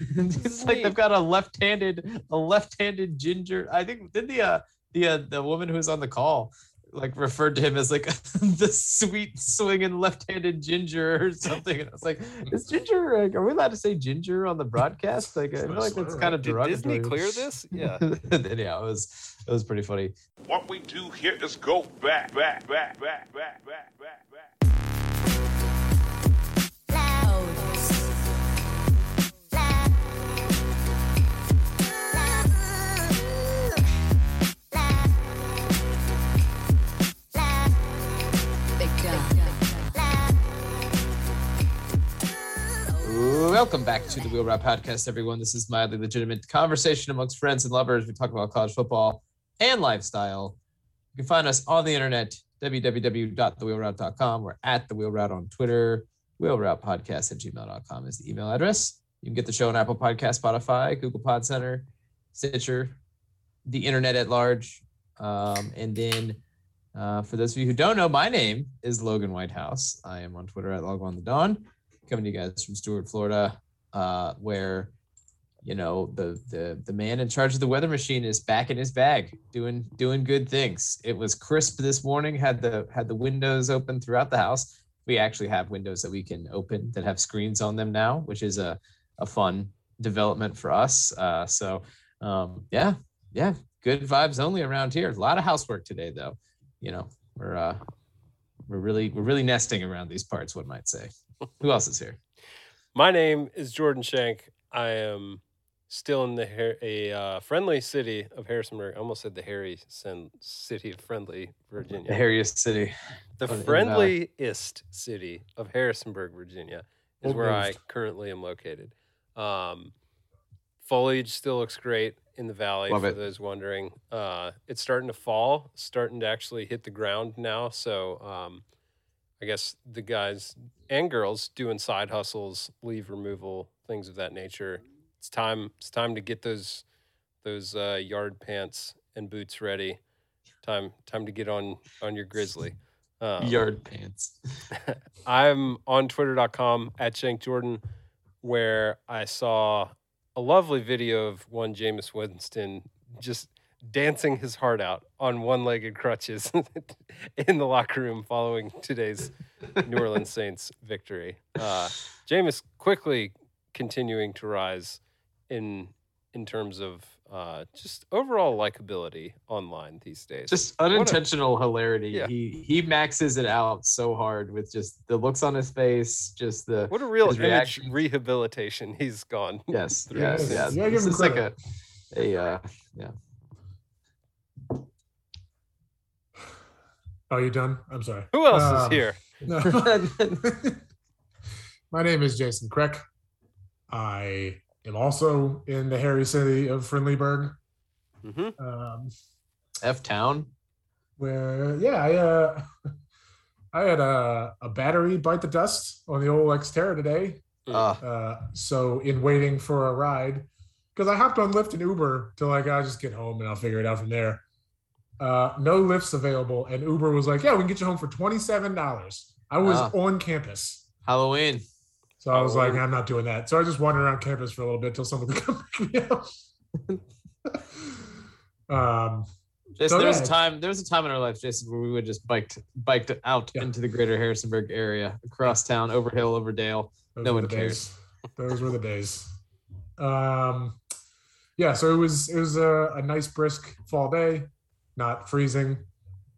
it's like they've got a left-handed, a left-handed ginger. I think did the uh, the uh, the woman who was on the call like referred to him as like the sweet swinging left-handed ginger or something. And I was like, is ginger? Like, are we allowed to say ginger on the broadcast? Like, I feel like that's kind of Did. Disney clear this? Yeah. yeah, it was it was pretty funny. What we do here is go back, back, back, back, back, back, back, back. Welcome back to the Wheel Route Podcast, everyone. This is mildly legitimate conversation amongst friends and lovers. We talk about college football and lifestyle. You can find us on the internet, www.thewheelroute.com. We're at the Wheel Route on Twitter. Wheel Route Podcast at gmail.com is the email address. You can get the show on Apple Podcast, Spotify, Google Pod Center, Stitcher, the internet at large. Um, and then uh, for those of you who don't know, my name is Logan Whitehouse. I am on Twitter at Log on the Dawn coming to you guys from Stuart, Florida, uh, where you know the the the man in charge of the weather machine is back in his bag, doing doing good things. It was crisp this morning. Had the had the windows open throughout the house. We actually have windows that we can open that have screens on them now, which is a a fun development for us. Uh, so um, yeah, yeah, good vibes only around here. A lot of housework today, though. You know, we're uh, we're really we're really nesting around these parts. One might say. Who else is here? My name is Jordan Shank. I am still in the Har- a uh, friendly city of Harrisonburg. I almost said the hairy sen- city of Friendly, Virginia. The hairiest city. The friendliest city of Harrisonburg, Virginia, is where I currently am located. Um, foliage still looks great in the valley. Love for it. those wondering, uh, it's starting to fall, starting to actually hit the ground now. So um, I guess the guys and girls doing side hustles, leaf removal, things of that nature. It's time. It's time to get those those uh, yard pants and boots ready. Time time to get on on your grizzly. Um, Yard pants. I'm on twitter.com at Shank Jordan, where I saw a lovely video of one Jameis Winston just dancing his heart out on one legged crutches in the locker room following today's New Orleans Saints victory. Uh, Jameis quickly continuing to rise in in terms of uh, just overall likability online these days. Just unintentional hilarity. Yeah. He he maxes it out so hard with just the looks on his face, just the what a real his image reaction. rehabilitation he's gone. yes, through yes, this. yes. You gotta give This him is like a credit. a uh, yeah. Oh, you done? I'm sorry. Who else is Um, here? No. My name is Jason Kreck. I am also in the hairy city of Friendlyburg, hmm um, F Town. where yeah, I uh, I had a, a battery bite the dust on the old Xterra today. Uh, Uh, so in waiting for a ride, because I hopped on Lyft and Uber to like I just get home and I'll figure it out from there. Uh, no lifts available, and Uber was like, "Yeah, we can get you home for twenty seven dollars." I was Ah. on campus, Halloween. So I was like. "I'm not doing that." So I just wandered around campus for a little bit till someone could come pick me up. um, Jason, So, there was a time there was a time in our life, Jason, where we would just biked biked out Yeah. into the greater Harrisonburg area, across town, over hill, over dale. Those No one cares. Those were the days. Um, yeah, so it was it was a, a nice brisk fall day, not freezing.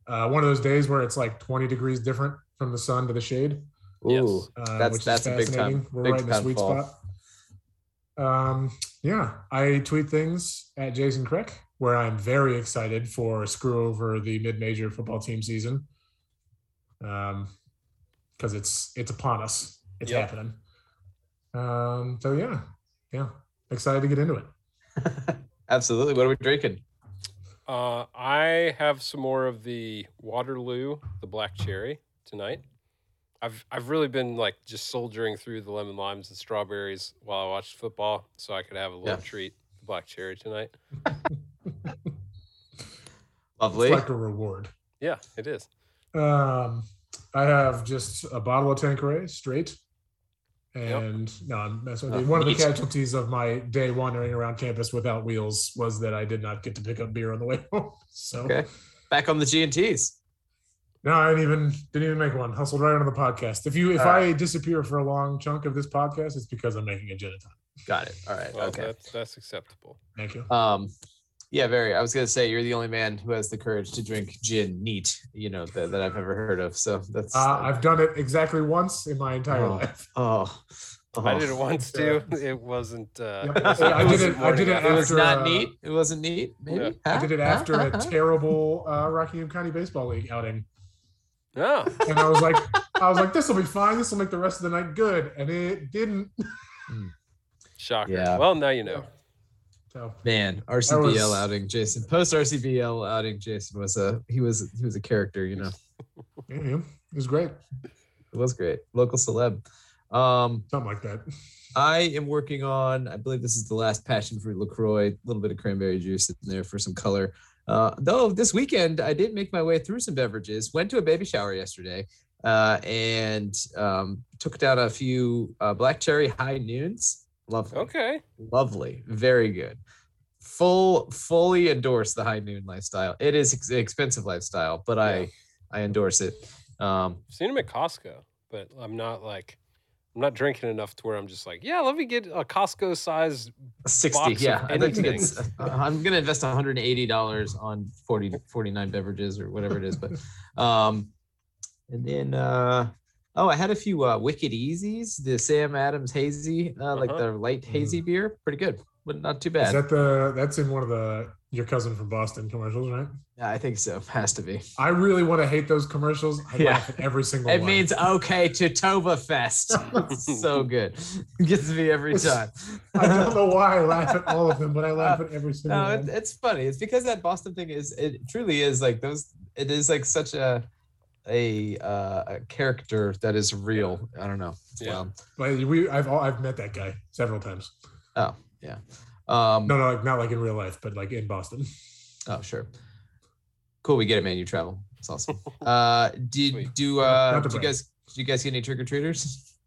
Uh, one of those days where it's like 20 degrees different from the sun to the shade. Yes. Ooh, Uh, That's- which is that's a big time- fascinating. We're big right in the sweet fall. spot. Um, yeah, I tweet things at Jason Crick where I'm very excited for screw over the mid-major football team season. Um, because it's it's upon us. It's Yep. happening. Um, so yeah, yeah, excited to get into it. Absolutely. What are we drinking? Uh, I have some more of the Waterloo, the black cherry tonight. I've I've really been like just soldiering through the lemon limes and strawberries while I watched football, so I could have a little Yeah. treat, the black cherry tonight. Lovely. It's like a reward. Yeah, it is. Um, I have just a bottle of Tanqueray straight, And no, I'm messing with Oh, you. One of the casualties of my day wandering around campus without wheels was that I did not get to pick up beer on the way home. So Okay. Back on the G and T's. No, I didn't even didn't even make one. Hustled right onto the podcast. If you if All right. I disappear for a long chunk of this podcast, it's because I'm making a gin and tonic. Got it. All right. Well, okay. that's, that's acceptable. Thank you. Um, yeah, very. I was gonna say you're the only man who has the courage to drink gin neat. You know that, that I've ever heard of. So that's. Uh, I've done it exactly once in my entire Oh. life. oh, I did it oh. once Yeah. too. It wasn't. Uh, Yep. it wasn't- I did wasn't it- I did morning it after. It was after, not uh, neat. It wasn't neat. Maybe. I Huh? did it after a terrible uh, Rockingham County Baseball League outing. Oh, and I was like, I was like, this will be fine. This will make the rest of the night good, and it didn't. shocker. Yeah. Well, now you know. So Man, RCBL was- outing, Jason. Post RCBL outing, Jason was a he was he was a character. You know, yeah, yeah, it was great. it was great. Local celeb. Um, Something like that. I am working on, I believe this is the last passion fruit LaCroix, a little bit of cranberry juice in there for some color. Uh, though this weekend I did make my way through some beverages, went to a baby shower yesterday, uh, and um, took down a few uh, black cherry high noons. Lovely. Okay. Lovely. Very good. Full, fully endorse the high noon lifestyle. It is ex- expensive lifestyle, but Yeah. I, I endorse it. Um, I've seen them at Costco, but I'm not like, I'm not drinking enough to where I'm just like, yeah, let me get a Costco size. 60 box yeah i'd like to get anything. uh, i'm gonna invest 180 dollars on 40 49 beverages or whatever it is but um and then uh oh i had a few uh wicked easies the sam adams hazy uh like Uh-huh. the light hazy beer pretty good but not too Is bad that the? That's in one of the your cousin from Boston commercials, right? yeah i think so has to be I really want to hate those commercials. I Yeah. laugh at every single it one. It means okay to Tova Fest. So good. Gets me every It's- time. I don't know why I laugh at all of them, but I laugh at every single no, one. it, it's funny. It's because that Boston thing is it truly is like those. It is like such a a uh, a character that is real. I don't know. Yeah. wild. But we, I've I've met that guy several times. Oh yeah. Um, No, no, like, not like in real life, but like in Boston. Oh sure. Cool. We get it, man. You travel. It's awesome. Uh, did Sweet. do uh, Not did you guys did you guys get any trick or treaters?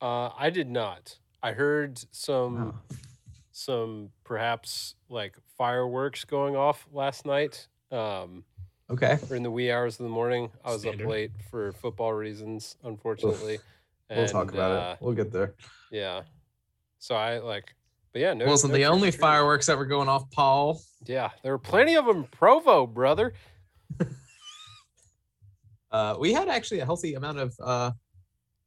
Uh, I did not. I heard some, Oh. some perhaps like fireworks going off last night. Um, Okay. or in the wee hours of the morning. I was Standard. up late for football reasons, unfortunately. We'll talk about uh, it. We'll get there. Yeah. So I like, but yeah, no. Wasn't no the only fireworks that were going off, Paul. Yeah, there were plenty of them. Provo, brother. Uh, we had actually a healthy amount of uh,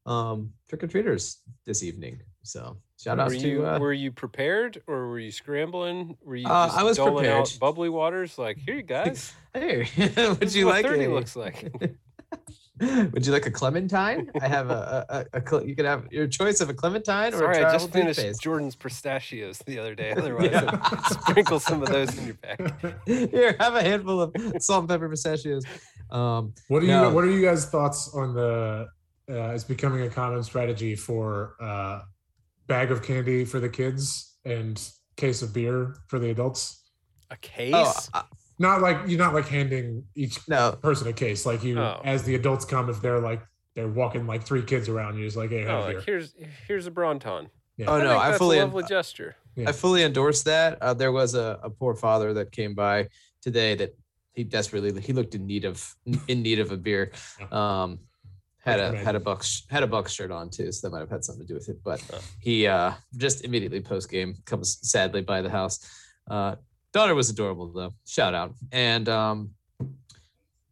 um, trick or treaters this evening. So shout out to you uh, were you prepared or were you scrambling? Were you Uh, I was doling out bubbly waters? Like, here you guys. hey, is you what like 30 a, looks like. would you like a clementine? I have a, a, a, a you could have your choice of a clementine or Sorry, a I travel just finished toothpaste. Jordan's pistachios the other day. Otherwise, Yeah. Sprinkle some of those in your bag. Here, have a handful of salt and pepper pistachios. Um, What are No. you? What are you guys' thoughts on the? Uh, it's becoming a common strategy for uh, bag of candy for the kids and case of beer for the adults. A case? oh, uh, Not like you're not like handing each no, person a case. Like you, Oh. as the adults come, if they're like they're walking like three kids around, you're just like, hey, Oh, have like beer. here's here's a Bronton. oh I no, think I that's fully, a lovely gesture. I fully endorse that. Uh, there was a, a poor father that came by today that he desperately he looked in need of in need of a beer. Um, had a had a bucks had a bucks shirt on too, so that might have had something to do with it. But Oh. he uh, just immediately post game comes sadly by the house. Uh, daughter was adorable though. Shout out and um,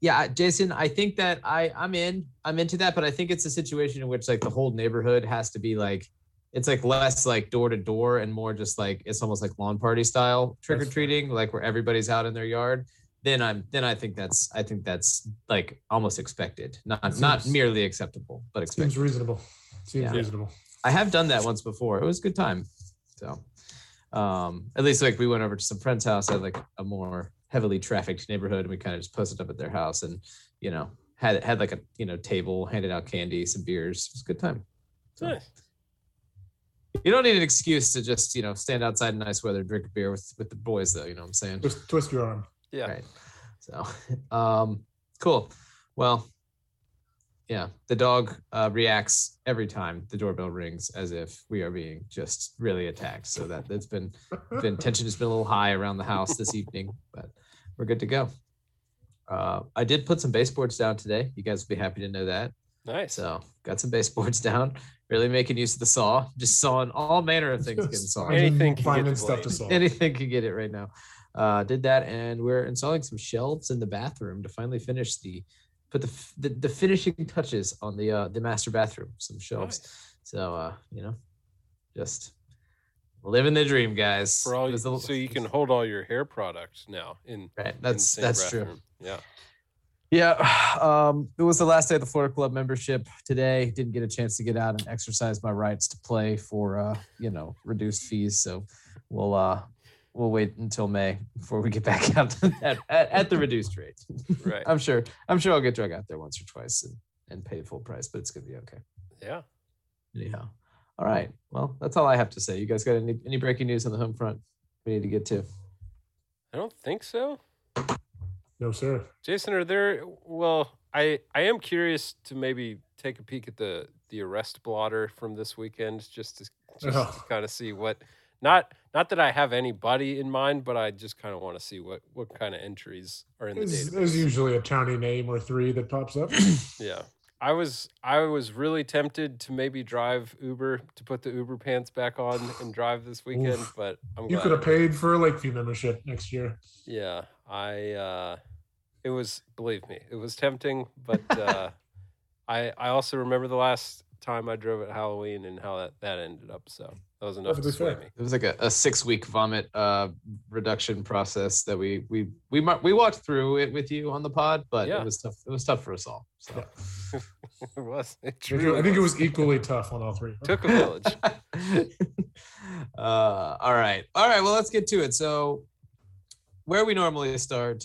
yeah, Jason. I think that I I'm in I'm into that, but I think it's a situation in which like the whole neighborhood has to be like it's like less like door to door and more just like it's almost like lawn party style trick or treating, like where everybody's out in their yard. Then I'm then I think that's I think that's like almost expected, not not merely acceptable, but expected. Seems reasonable. Seems Yeah. reasonable. I have done that once before. It was a good time. So um at least like we went over to some friend's house at like a more heavily trafficked neighborhood and we kind of just posted up at their house and you know had had like a you know table, handed out candy, some beers. It was a good time. So Nice. you don't need an excuse to just, you know, stand outside in nice weather, drink a beer with with the boys though, you know what I'm saying? Just twist your arm. Yeah. Right. So, um, cool. Well, yeah, the dog uh, reacts every time the doorbell rings as if we are being just really attacked. So that that's been been tension has been a little high around the house this evening, but we're good to go. Uh, I did put some baseboards down today. You guys will be happy to know that. Nice. So got some baseboards down. Really making use of the saw. Just sawing all manner of things getting sawn. Anything can finding the stuff to solve. Anything can get it right now. Uh, did that, and we're installing some shelves in the bathroom to finally finish the put the the, the finishing touches on the uh, the master bathroom. Some shelves. Nice. So uh, you know, just living the dream, guys. For all you, so you can hold all your hair products now in. Right. in That's same that's true. Yeah. Yeah, um, it was the last day of the Florida Club membership today. Didn't get a chance to get out and exercise my rights to play for uh, you know reduced fees. So we'll uh, we'll wait until May before we get back out at, at, at the reduced rate. Right. I'm sure I'm sure I'll get drug out there once or twice and, and pay full price, but it's gonna be okay. Yeah. Anyhow, all right. Well, that's all I have to say. You guys got any any breaking news on the home front we need to get to? I don't think so. No, sir. Jason, are there? Well, I I am curious to maybe take a peek at the the arrest blotter from this weekend, just to just Oh. to kind of see what. Not not that I have anybody in mind, but I just kind of want to see what what kind of entries are in the There's, database. there's usually a towny name or three that pops up. Yeah. I was I was really tempted to maybe drive Uber to put the Uber pants back on and drive this weekend, Oof. but I'm You could have paid for a Lakeview membership next year. Yeah, I uh it was believe me, it was tempting, but uh I I also remember the last time I drove at Halloween and how that that ended up, so that was enough to sway fair. me. It was like a, a six week vomit uh, reduction process that we we we mu- we walked through it with you on the pod, but Yeah. it was tough. It was tough for us all. So. it was. It I think, it, truly I think it was equally tough on all three. took a village. uh, all right, all right. Well, let's get to it. So, where we normally start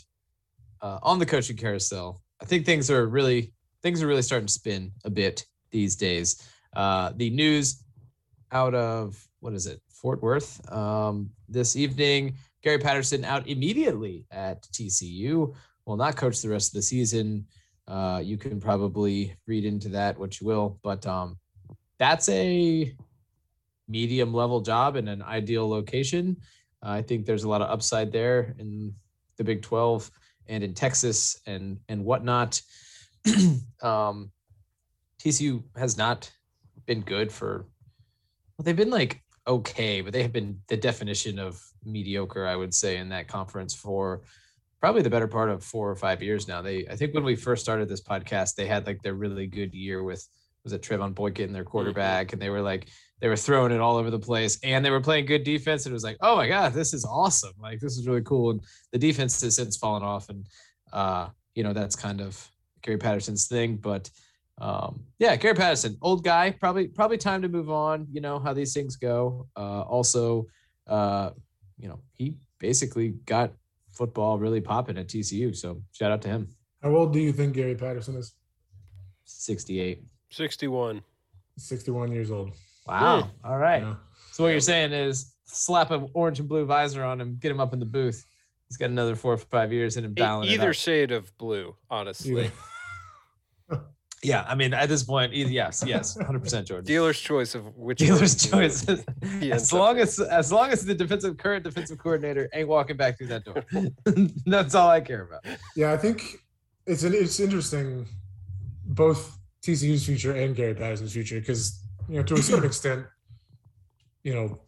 uh, on the coaching carousel, I think things are really things are really starting to spin a bit these days. Uh, the news out of what is it, Fort Worth, um, this evening. Gary Patterson out immediately at TCU. Will not coach the rest of the season. Uh, you can probably read into that what you will, but um, that's a medium level job in an ideal location. I think there's a lot of upside there in the Big 12 and in Texas and and whatnot. um, TCU has not been good for. Well, they've been like okay, but they have been the definition of mediocre, I would say, in that conference for probably the better part of four or five years now. They, I think, when we first started this podcast, they had like their really good year with was it Trevone Boykin, their quarterback, and they were like they were throwing it all over the place, and they were playing good defense. And it was like, oh my god, this is awesome! Like this is really cool. And the defense has since fallen off, and uh, you know that's kind of Gary Patterson's thing. But um, yeah, Gary Patterson, old guy, probably probably time to move on. You know how these things go. Uh, also, uh, you know he basically got football really popping at TCU. So shout out to him. How old do you think Gary Patterson is? 68. 61. 61 years old. Wow. All right. Yeah. So what you're saying is slap an orange and blue visor on him, get him up in the booth. He's got another four or five years in him E- dialing either shade of blue, honestly. Either. Yeah, I mean at this point, yes, yes, 100 percent Jordan. Dealer's choice of which Dealer's choice. as long as as long as the defensive current defensive coordinator ain't walking back through that door, that's all I care about. Yeah, I think it's an, it's interesting, both TCU's future and Gary Patterson's future, because you know to a certain extent, you know,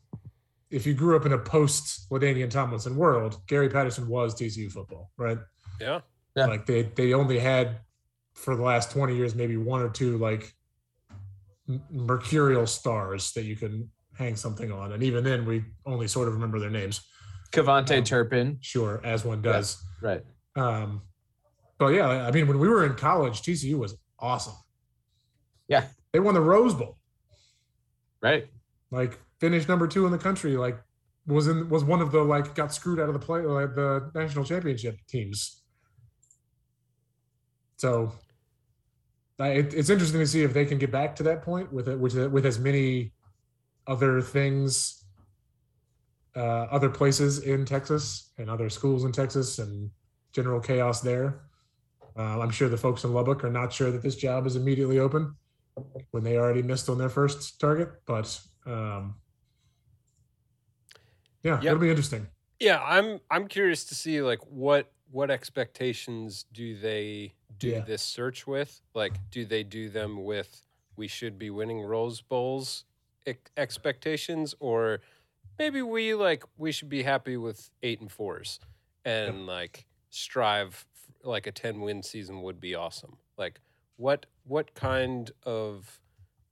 if you grew up in a post LaDainian Tomlinson world, Gary Patterson was TCU football, right? Yeah. Yeah. Like they they only had for the last twenty years maybe one or two like mercurial stars that you can hang something on, and even then we only sort of remember their names. KaVontae Um, Turpin, Sure, as one does. right? Um, but yeah, I mean, when we were in college, TCU was awesome. Yeah. They won the Rose Bowl, Right. like finished number two in the country, like was in was one of the like got screwed out of the play like the national championship teams. So it, it's interesting to see if they can get back to that point with it, with with as many other things, uh, other places in Texas and other schools in Texas and general chaos there. Uh, I'm sure the folks in Lubbock are not sure that this job is immediately open when they already missed on their first target, but um, yeah, Yep. it'll be interesting. Yeah, I'm I'm curious to see like what what expectations do they do Yeah. this search with? Like, do they do them with we should be winning Rose Bowls expectations, or maybe we like we should be happy with eight and fours and like strive like a ten win season would be awesome. Like, what what kind of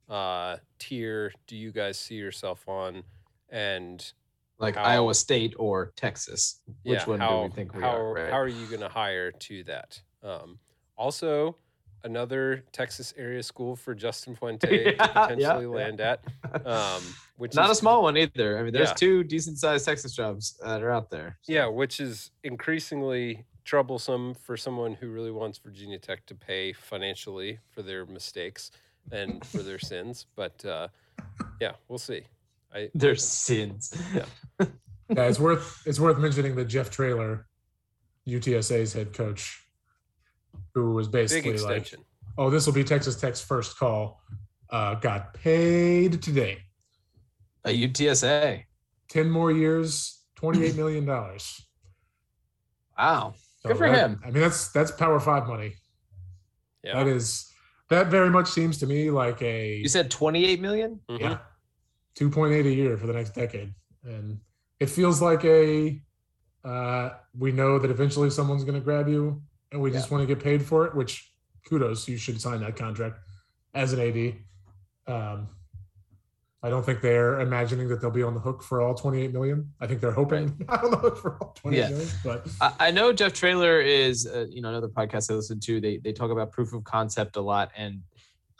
uh tier do you guys see yourself on? And Like How- Iowa State or Texas. Which yeah, one how, do we think we how, are? Right? How are you going to hire to that? Um, also, another Texas area school for Justin Fuente Yeah, to potentially yeah, yeah. land at, um, which Not a small one either. I mean, there's Yeah. two decent sized Texas jobs that are out there. so. Yeah, which is increasingly troublesome for someone who really wants Virginia Tech to pay financially for their mistakes and for their sins. But uh, yeah, we'll see. I Their sins. Yeah, it's worth it's worth mentioning that Jeff Traylor, UTSA's head coach, who was basically like, "Oh, this will be Texas Tech's first call," uh, got paid today. A UTSA. Ten more years, twenty-eight million dollars. Wow. Good for him. I mean, that's that's Power Five money. Yeah. That is that very much seems to me like a You said 28 million? Mhm. yeah, two point eight a year for the next decade, and it feels like a uh, we know that eventually someone's going to grab you, and we just want to get paid for it. Which kudos, you should sign that contract as an AD. Um, I don't think they're imagining that they'll be on the hook for all 28 million. I think they're hoping not on the hook for all 28 Yeah. million, but I, I know Jeff Traylor is, uh, you know, another podcast I listen to. They they talk about proof of concept a lot, and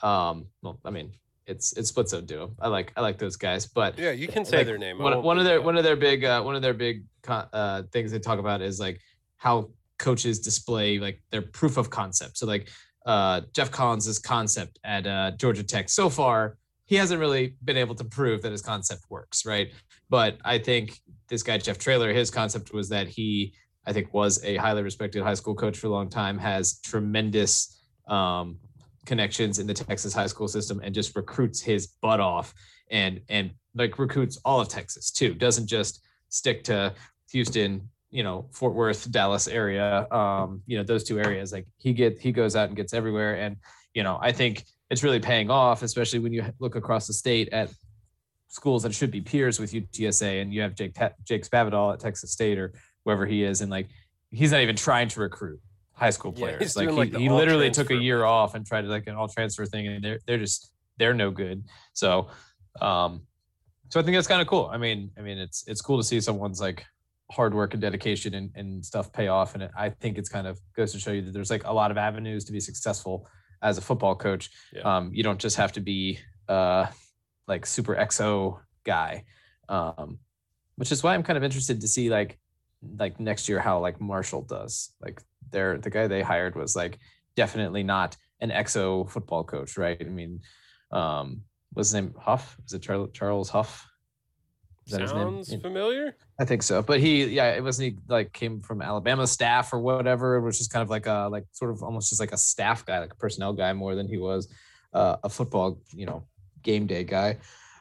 um, well, I mean, it's it's split zone duo. I like I like those guys, but Yeah, you can say like, their name. One, one of their one of their big uh, one of their big con- uh, things they talk about is like how coaches display like their proof of concept. So like uh, Geoff Collins's concept at uh, Georgia Tech so far, he hasn't really been able to prove that his concept works, right? But I think this guy Jeff Traylor, his concept was that he, I think, was a highly respected high school coach for a long time, has tremendous um, connections in the Texas high school system, and just recruits his butt off, and and like recruits all of Texas too. Doesn't just stick to Houston, you know, Fort Worth, Dallas area. Um, you know, those two areas. Like he get he goes out and gets everywhere, and you know, I think it's really paying off, especially when you look across the state at schools that should be peers with UTSA, and you have Jake Jake Spavital at Texas State or wherever he is, and like he's not even trying to recruit high school players. he's like he, like, he literally took a year off and tried to like an all transfer thing, and they're they're just they're no good. So, um, so I think that's kind of cool. I mean, I mean, it's it's cool to see someone's like hard work and dedication and, and stuff pay off. And it, I think it's kind of goes to show you that there's like a lot of avenues to be successful as a football coach. Yeah. Um, you don't just have to be uh like super XO guy. Um, which is why I'm kind of interested to see like like next year how like Marshall does. Like they're the guy they hired was like definitely not an XO football coach, right? I mean, um, what's his name? Huff? Is it Charles Charles Huff? Is that his Sounds name? familiar. I think so. But he, yeah, it wasn't he like came from Alabama staff or whatever, which is kind of like a like sort of almost just like a staff guy, like a personnel guy more than he was uh, a football, you know, game day guy.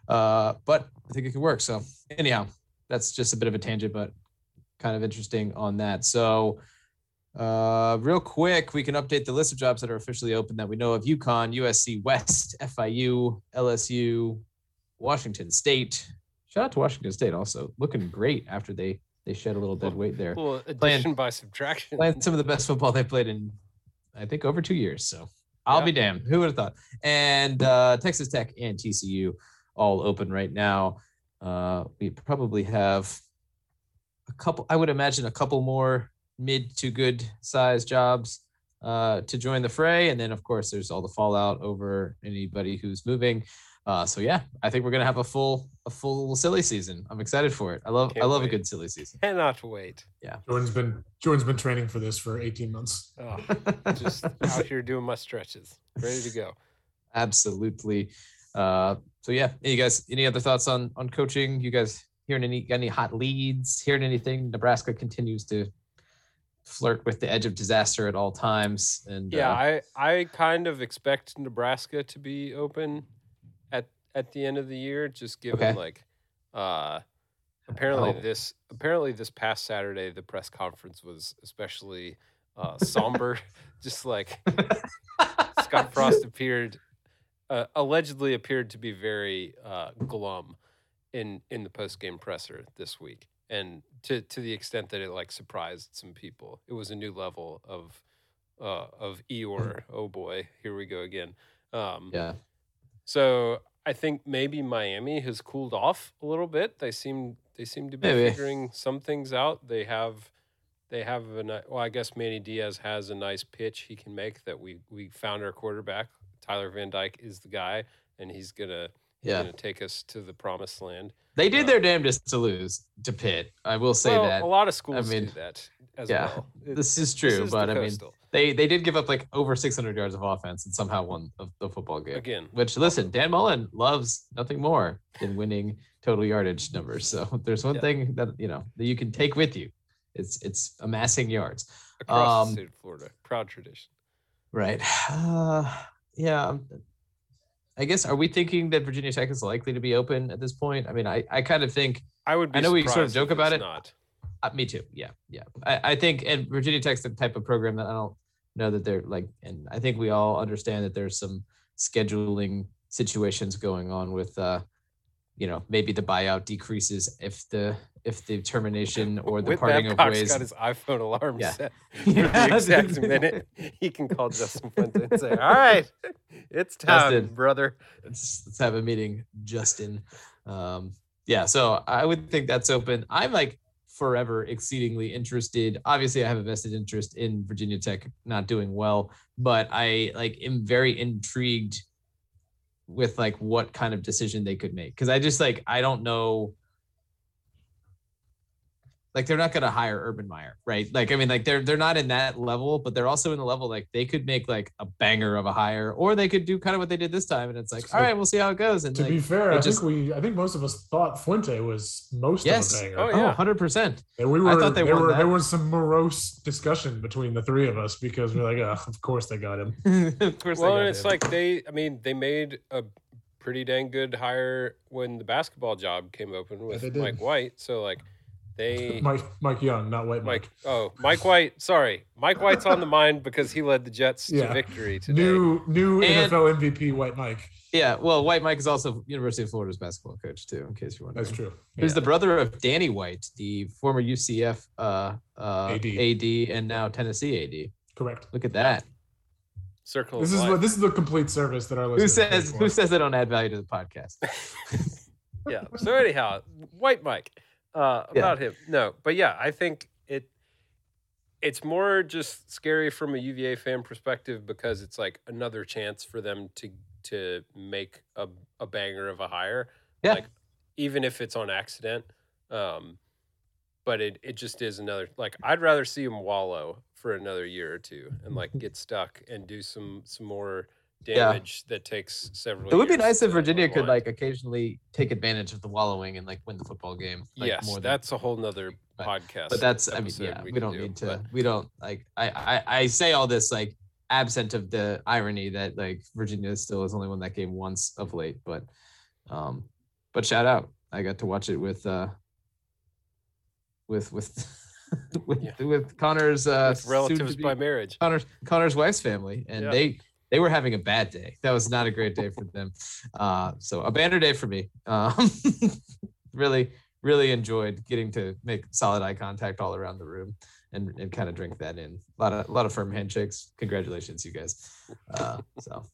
Uh, but I think it could work. So anyhow, that's just a bit of a tangent, but kind of interesting on that. So uh, real quick, we can update the list of jobs that are officially open that we know of: UConn, USC West, FIU, LSU, Washington State. Shout out to Washington State, also looking great after they they shed a little dead weight there. Well, Playing- addition by subtraction. Playing some of the best football they played in, I think, over two years. So I'll Yeah. be damned. Who would have thought? And uh, Texas Tech and TCU all open right now. Uh, we probably have a couple. I would imagine a couple more mid to good size jobs uh, to join the fray, and then of course there's all the fallout over anybody who's moving. Uh, so yeah, I think we're gonna have a full a full silly season. I'm excited for it. I love Can't I love wait. a good silly season. Cannot wait. Yeah. Jordan's been Jordan's been training for this for 18 months. Oh, just out here doing my stretches, ready to go. Absolutely. Uh, so yeah, you guys, any other thoughts on on coaching? You guys hearing any any hot leads? Hearing anything? Nebraska continues to flirt with the edge of disaster at all times. And Yeah, uh, I I kind of expect Nebraska to be open at the end of the year, just given Okay. like uh apparently Oh. this apparently this past Saturday the press conference was especially uh somber. just like Scott Frost appeared uh, allegedly appeared to be very uh glum in in the post game presser this week. And to to the extent that it like surprised some people. It was a new level of uh, of Eeyore. Oh boy, here we go again. Um, yeah, So I think maybe Miami has cooled off a little bit. They seem they seem to be Maybe. figuring some things out. They have they have a well, I guess Manny Diaz has a nice pitch he can make that we we found our quarterback. Tyler Van Dyke is the guy, and he's gonna Yeah. gonna take us to the promised land. they did their damnedest to lose to Pitt. I will say well, that. a lot of schools I mean, do that as yeah, well. It- This is this true, is but I mean, they they did give up like over 600 yards of offense and somehow won the, the football game. again, Which listen, Dan Mullen loves nothing more than winning total yardage numbers. So there's one Yeah. thing that you know that you can take with you. It's it's amassing yards. across um, the state of Florida, proud tradition. Right. Uh, yeah. I guess are we thinking that Virginia Tech is likely to be open at this point? I mean, I, I kind of think I would. Be I know we sort of joke about it. Not. Uh, me too. Yeah, yeah. I, I think, and Virginia Tech's the type of program that I don't know that they're like, and I think we all understand that there's some scheduling situations going on with, uh, you know, maybe the buyout decreases if the if the termination or the parting of Babcock's ways. got his iPhone alarm Yeah. set for the exact minute. He can call Justin Fuente and say, "All right, it's time, Justin. brother." let's, let's have a meeting, Justin. Um, yeah, so I would think that's open. I'm like forever exceedingly interested. Obviously, I have a vested interest in Virginia Tech not doing well, but I like am very intrigued with like what kind of decision they could make because I just like I don't know. Like they're not going to hire Urban Meyer, right? Like I mean, like they're they're not in that level, but they're also in the level like they could make like a banger of a hire, or they could do kind of what they did this time, and it's like, all right, we'll see how it goes. And To like, be fair, I just- think we I think most of us thought Fuente was most Yes. of a banger. Oh, oh, yeah. 100 percent. And we I were, thought they there were that. there was some morose discussion between the three of us because we're like, oh, of course they got him. of course. they Well, got and it's him. like they. I mean, they made a pretty dang good hire when the basketball job came open with they did. Mike White. So like, they. Mike Mike Young, not White Mike. Mike, oh, Mike White. Sorry, Mike White's on the mind because he led the Jets to victory today. New new And- NFL MVP White Mike. yeah. Well, White Mike is also University of Florida's basketball coach too, in case you're wondering. That's true. Who's Yeah. the brother of Danny White, the former UCF uh, uh, AD. AD and now Tennessee AD. Correct. Look at that. Circle. This of is life. what this is the complete service that our Who listeners pay says who says they don't add value to the podcast? yeah. So anyhow, White Mike. Uh, Yeah. about him. No, but yeah, I think it. It's more just scary from a UVA fan perspective because it's like another chance for them to to make a, a banger of a hire. Yeah. Like even if it's on accident. Um, but it, it just is another like I'd rather see him wallow for another year or two and like get stuck and do some some more Yeah. damage that takes several. It would be nice if Virginia could like occasionally take advantage of the wallowing and like win the football game. Like, yes, more than- that's a whole nother But- podcast. but that's I mean yeah we, could don't do, need to but- we don't like I, I I say all this like absent of the irony that like Virginia still has only won that game once of late but um but shout out I got to watch it with uh with with with, Yeah. with Connor's uh with relatives by marriage. Connor's Connor's wife's family, and Yeah. they they were having a bad day. That was not a great day for them. Uh, so a banner day for me. Um, really, really enjoyed getting to make solid eye contact all around the room and, and kind of drink that in. A lot of a lot of firm handshakes. Congratulations, you guys. Uh, so,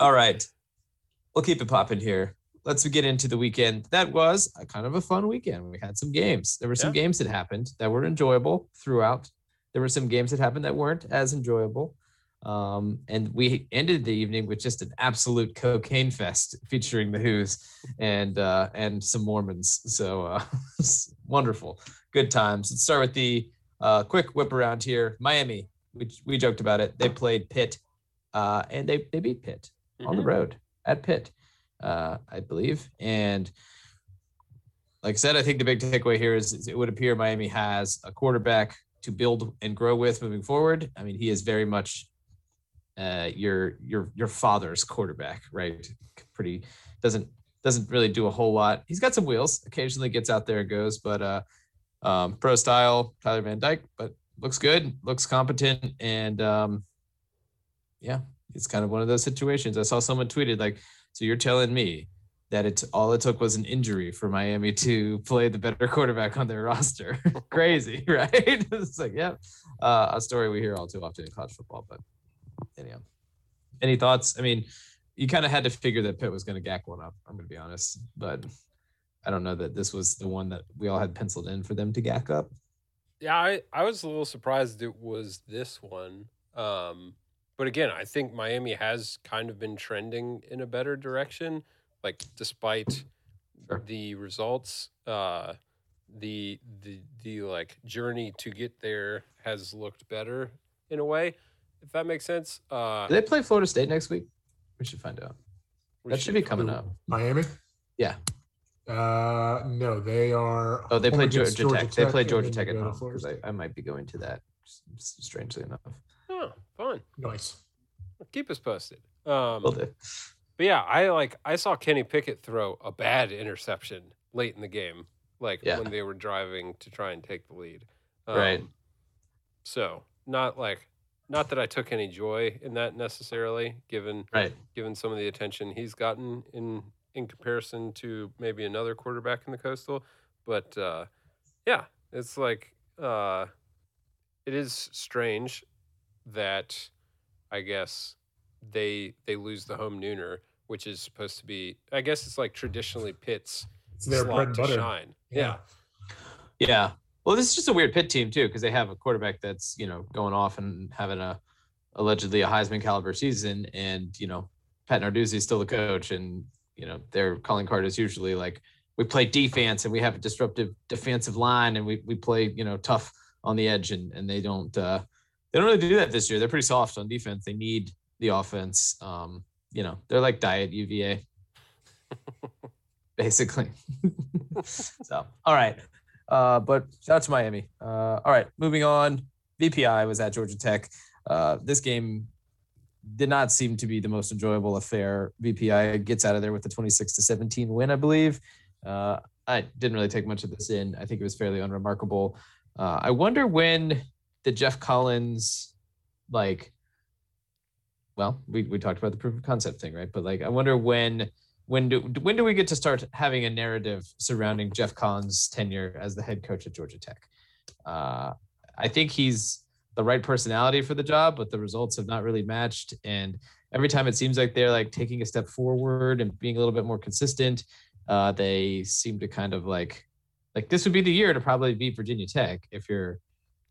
all right, we'll keep it popping here. Let's get into the weekend. That was a kind of a fun weekend. We had some games. There were some Yeah. games that happened that were enjoyable throughout there were some games that happened that weren't as enjoyable. Um, and we ended the evening with just an absolute cocaine fest featuring the Hoos and uh, and some Mormons. So uh, wonderful, good times. Let's start with the uh, quick whip around here. Miami, we, we joked about it. They played Pitt, uh, and they they beat Pitt on the Mhm. road at Pitt, uh, I believe. And like I said, I think the big takeaway here is, is it would appear Miami has a quarterback to build and grow with moving forward. I mean, he is very much uh, your your your father's quarterback, right? Pretty doesn't doesn't really do a whole lot. He's got some wheels. Occasionally gets out there and goes, but uh, um, pro style Tyler Van Dyke, but looks good, looks competent, and um, yeah, it's kind of one of those situations. I saw someone tweeted like, "So you're telling me that it's all it took was an injury for Miami to play the better quarterback on their roster. Crazy, right? it's like, yeah, uh, a story we hear all too often in college football. But anyhow, any thoughts? I mean, you kind of had to figure that Pitt was going to gack one up. I'm going to be honest, but I don't know that this was the one that we all had penciled in for them to gack up. Yeah, I, I was a little surprised it was this one. Um, but again, I think Miami has kind of been trending in a better direction like despite Sure. the results uh the the the like journey to get there has looked better in a way if that makes sense uh Do they play Florida State next week? We should find out. That should be coming up. Miami. Yeah. Uh, no, they are. Oh, they home play against Georgia, Tech. They play Georgia Tech they at home Florida because I, I might be going to that. s- s- Strangely enough, oh fun Nice. keep us posted um will do. But yeah, I like I saw Kenny Pickett throw a bad interception late in the game, like Yeah. when they were driving to try and take the lead. Right. Um, So not like not that I took any joy in that necessarily, given Right. given some of the attention he's gotten in in comparison to maybe another quarterback in the coastal. But uh, yeah, it's like uh, it is strange that I guess they they lose the home nooner, which is supposed to be I guess it's like traditionally Pitt's It's their slot bread to butter. shine. Yeah. Yeah. Well, this is just a weird Pitt team too, because they have a quarterback that's you know going off and having a allegedly a Heisman caliber season, and you know Pat Narduzzi is still the coach, and you know their calling card is usually like we play defense and we have a disruptive defensive line, and we we play you know tough on the edge, and and they don't uh they don't really do that this year. They're pretty soft on defense. They need the offense. Um, you know they're like diet UVA, basically. so all right. Uh, but shout out to Miami. Uh, all right, moving on. VPI was at Georgia Tech. Uh, this game did not seem to be the most enjoyable affair. VPI gets out of there with a 26 to 17 win, I believe. Uh, I didn't really take much of this in. I think it was fairly unremarkable. Uh, I wonder when the Geoff Collins, like, well, we, we talked about the proof of concept thing, right? But like, I wonder when when do when do we get to start having a narrative surrounding Geoff Collins' tenure as the head coach at Georgia Tech? Uh, I think he's the right personality for the job, but the results have not really matched. And every time it seems like they're like taking a step forward and being a little bit more consistent, uh, they seem to kind of like like this would be the year to probably beat Virginia Tech if you're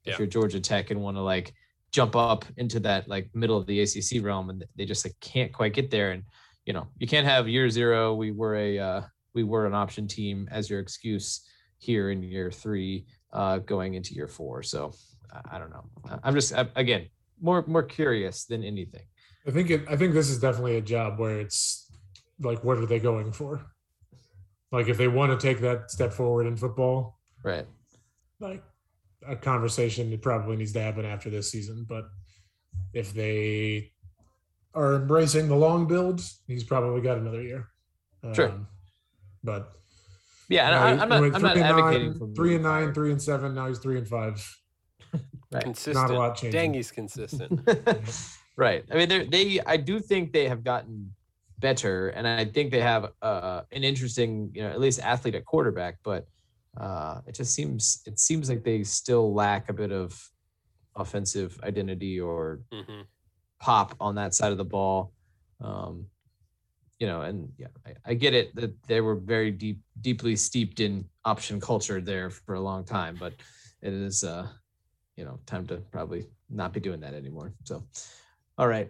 Yeah. if you're Georgia Tech and want to like jump up into that like middle of the ACC realm, and they just like can't quite get there. And you know, you can't have year zero. We were a uh, we were an option team as your excuse here in year three, uh, going into year four. So I, don't know. I'm just I, again more more curious than anything. I think it. I think this is definitely a job where it's like, what are they going for? Like, if they want to take that step forward in football, Right. like a conversation it probably needs to happen after this season. But if they are embracing the long builds, he's probably got another year. Sure. Um, but Yeah, and I, I'm not. I'm not three and advocating nine, for three and nine, three and seven. Now he's three and five. Right. Consistent. Not a lot changing. Dang, he's consistent. right. I mean, they're. I do think they have gotten better, and I think they have uh, an interesting, you know, at least athlete at quarterback. But uh, it just seems it seems like they still lack a bit of offensive identity or hmm pop on that side of the ball. Um, you know, and yeah, I, I get it that they were very deep, deeply steeped in option culture there for a long time, but it is, uh, you know, time to probably not be doing that anymore. So, all right.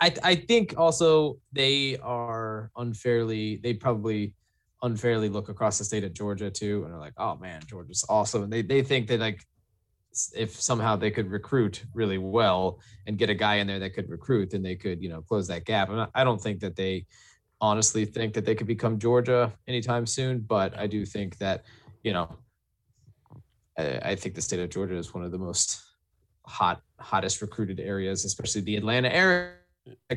I, I think also they are unfairly, they probably unfairly look across the state at Georgia too, and are like, oh man, Georgia's awesome. And they, they think that like, if somehow they could recruit really well, and get a guy in there that could recruit, then they could, you know, close that gap. And I- don't think that they honestly think that they could become Georgia anytime soon, but I do think that, you know, I, think the state of Georgia is one of the most hot, hottest recruited areas, especially the Atlanta area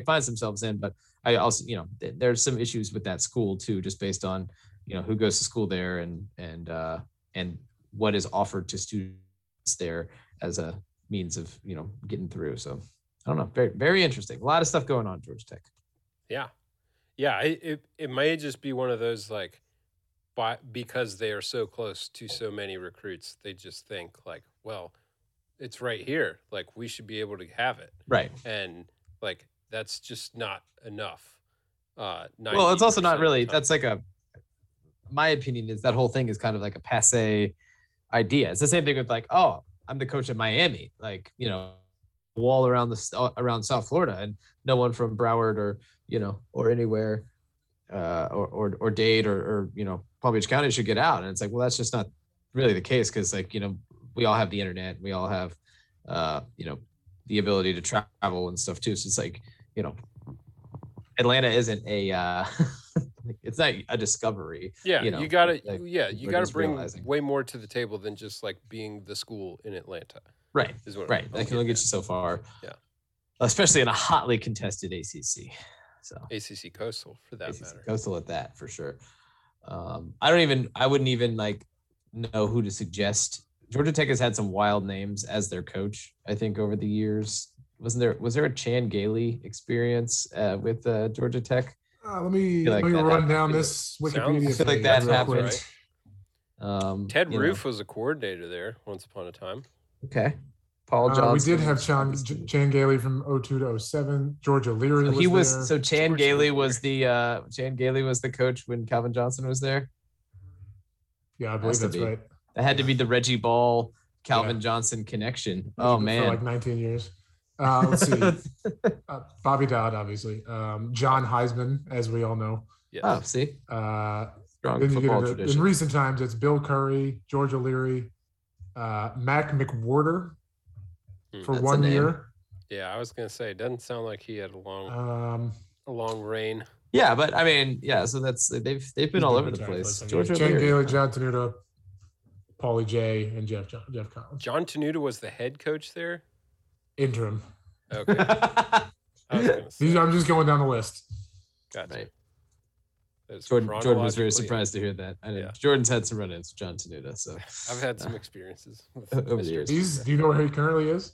finds themselves in. But I also, you know, th- there's some issues with that school too, just based on, you know, who goes to school there and and uh, and what is offered to students there as a means of you know getting through. So I don't know, very very interesting. A lot of stuff going on at Georgia Tech. Yeah, yeah. It it, it may just be one of those like, by because they are so close to so many recruits, they just think like, well, it's right here. Like we should be able to have it, Right. and like that's just not enough. Uh, Well, it's also not really. That's like a. My opinion is that whole thing is kind of like a passe idea. It's the same thing with like, oh, I'm the coach at Miami, like you know, wall around the uh, around South Florida, and no one from Broward or you know or anywhere, uh, or or or Dade or or you know Palm Beach County should get out. And it's like, well, that's just not really the case because like you know we all have the internet, we all have, uh, you know, the ability to travel and stuff too. So it's like you know Atlanta isn't a uh it's not a discovery. Yeah, you you, gotta like, yeah, you gotta bring realizing. way more to the table than just like being the school in Atlanta. Right. Is what Right. That can only get you so far. Yeah. Especially in a hotly contested ACC. So. ACC Coastal for that ACC matter. coastal at that for sure. Um, I don't even I wouldn't even like know who to suggest. Georgia Tech has had some wild names as their coach, I think, over the years. Wasn't there was there a Chan Gailey experience uh, with uh, Georgia Tech? Uh, let me like let me run happened down too. this Sounds- Wikipedia. I feel like that happened. quick. Um, Ted you know, Roof was a coordinator there once upon a time. Okay. Paul Uh, Johnson. we did have Chan, Augustine. Chan Gailey from 02 to 07. George O'Leary So was he was there. so Chan George Gailey was was the uh Chan Gailey was the coach when Calvin Johnson was there. yeah, I believe that's be. right. That had to be the Reggie Ball Calvin Yeah. Johnson connection. Oh man, for like 19 years. Uh, let's see. uh, Bobby Dodd, obviously. Um, John Heisman, as we all know. Yeah. oh, see, Uh, strong then you get football into, in recent times, it's Bill Curry, George O'Leary, uh, Mac McWhorter Hmm. for one year. Yeah, I was gonna say it doesn't sound like he had a long Um, a long reign. yeah, but I mean, yeah. So that's they've they've been he's all been over the place. for some George O'Leary. Gailey, Jon Tenuta, Paulie J, and Jeff John, Geoff Collins. Jon Tenuta was the head coach there. Interim. Okay, I was I'm just going down the list. gotcha. Right. Jordan, Jordan was very surprised to hear that. I know Yeah. Jordan's had some run-ins with Jon Tenuta, so I've had some experiences with Over the years. He's. Do you know where he currently is?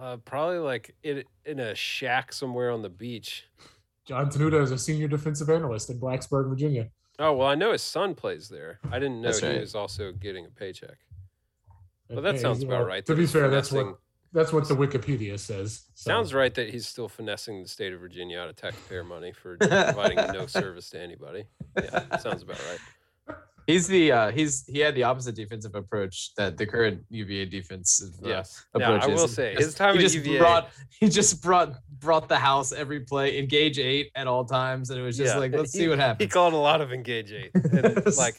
Uh, probably like in, in a shack somewhere on the beach. Jon Tenuta is a senior defensive analyst in Blacksburg, Virginia. Oh well, I know his son plays there. I didn't know That's he right. was also getting a paycheck. But that Hey, sounds about right. To be fair, that's finessing- what that's what the Wikipedia says. So, sounds right that he's still finessing the state of Virginia out of taxpayer money for providing no service to anybody. Yeah, sounds about right. he's the uh he's he had the opposite defensive approach that the current UVA defense uh, Yes. Now, I will say Just- his time he just UVA. brought he just brought brought the house every play, engage eight at all times, and it was just Yeah, like let's he- see what happens. he happens. called a lot of engage eight. And it's like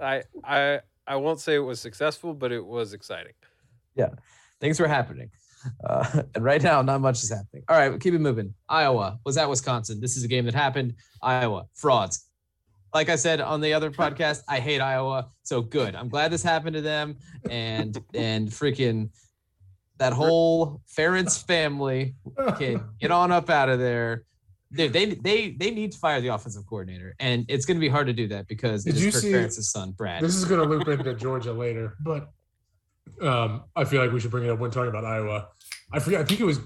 I I I won't say it was successful, but it was exciting. Things were happening. Uh, and right now, not much is happening. All right, keep it moving. Iowa was at Wisconsin. This is a game that happened. Iowa frauds. Like I said on the other podcast, I hate Iowa. So good. I'm glad this happened to them. And and freaking that whole Ferentz family can get on up out of there. They, they they they need to fire the offensive coordinator, and it's going to be hard to do that because Did it is you Kirk see- Ferentz's son, Brad. This is going to loop into Georgia later, but um, I feel like we should bring it up when talking about Iowa. I forget. I think it was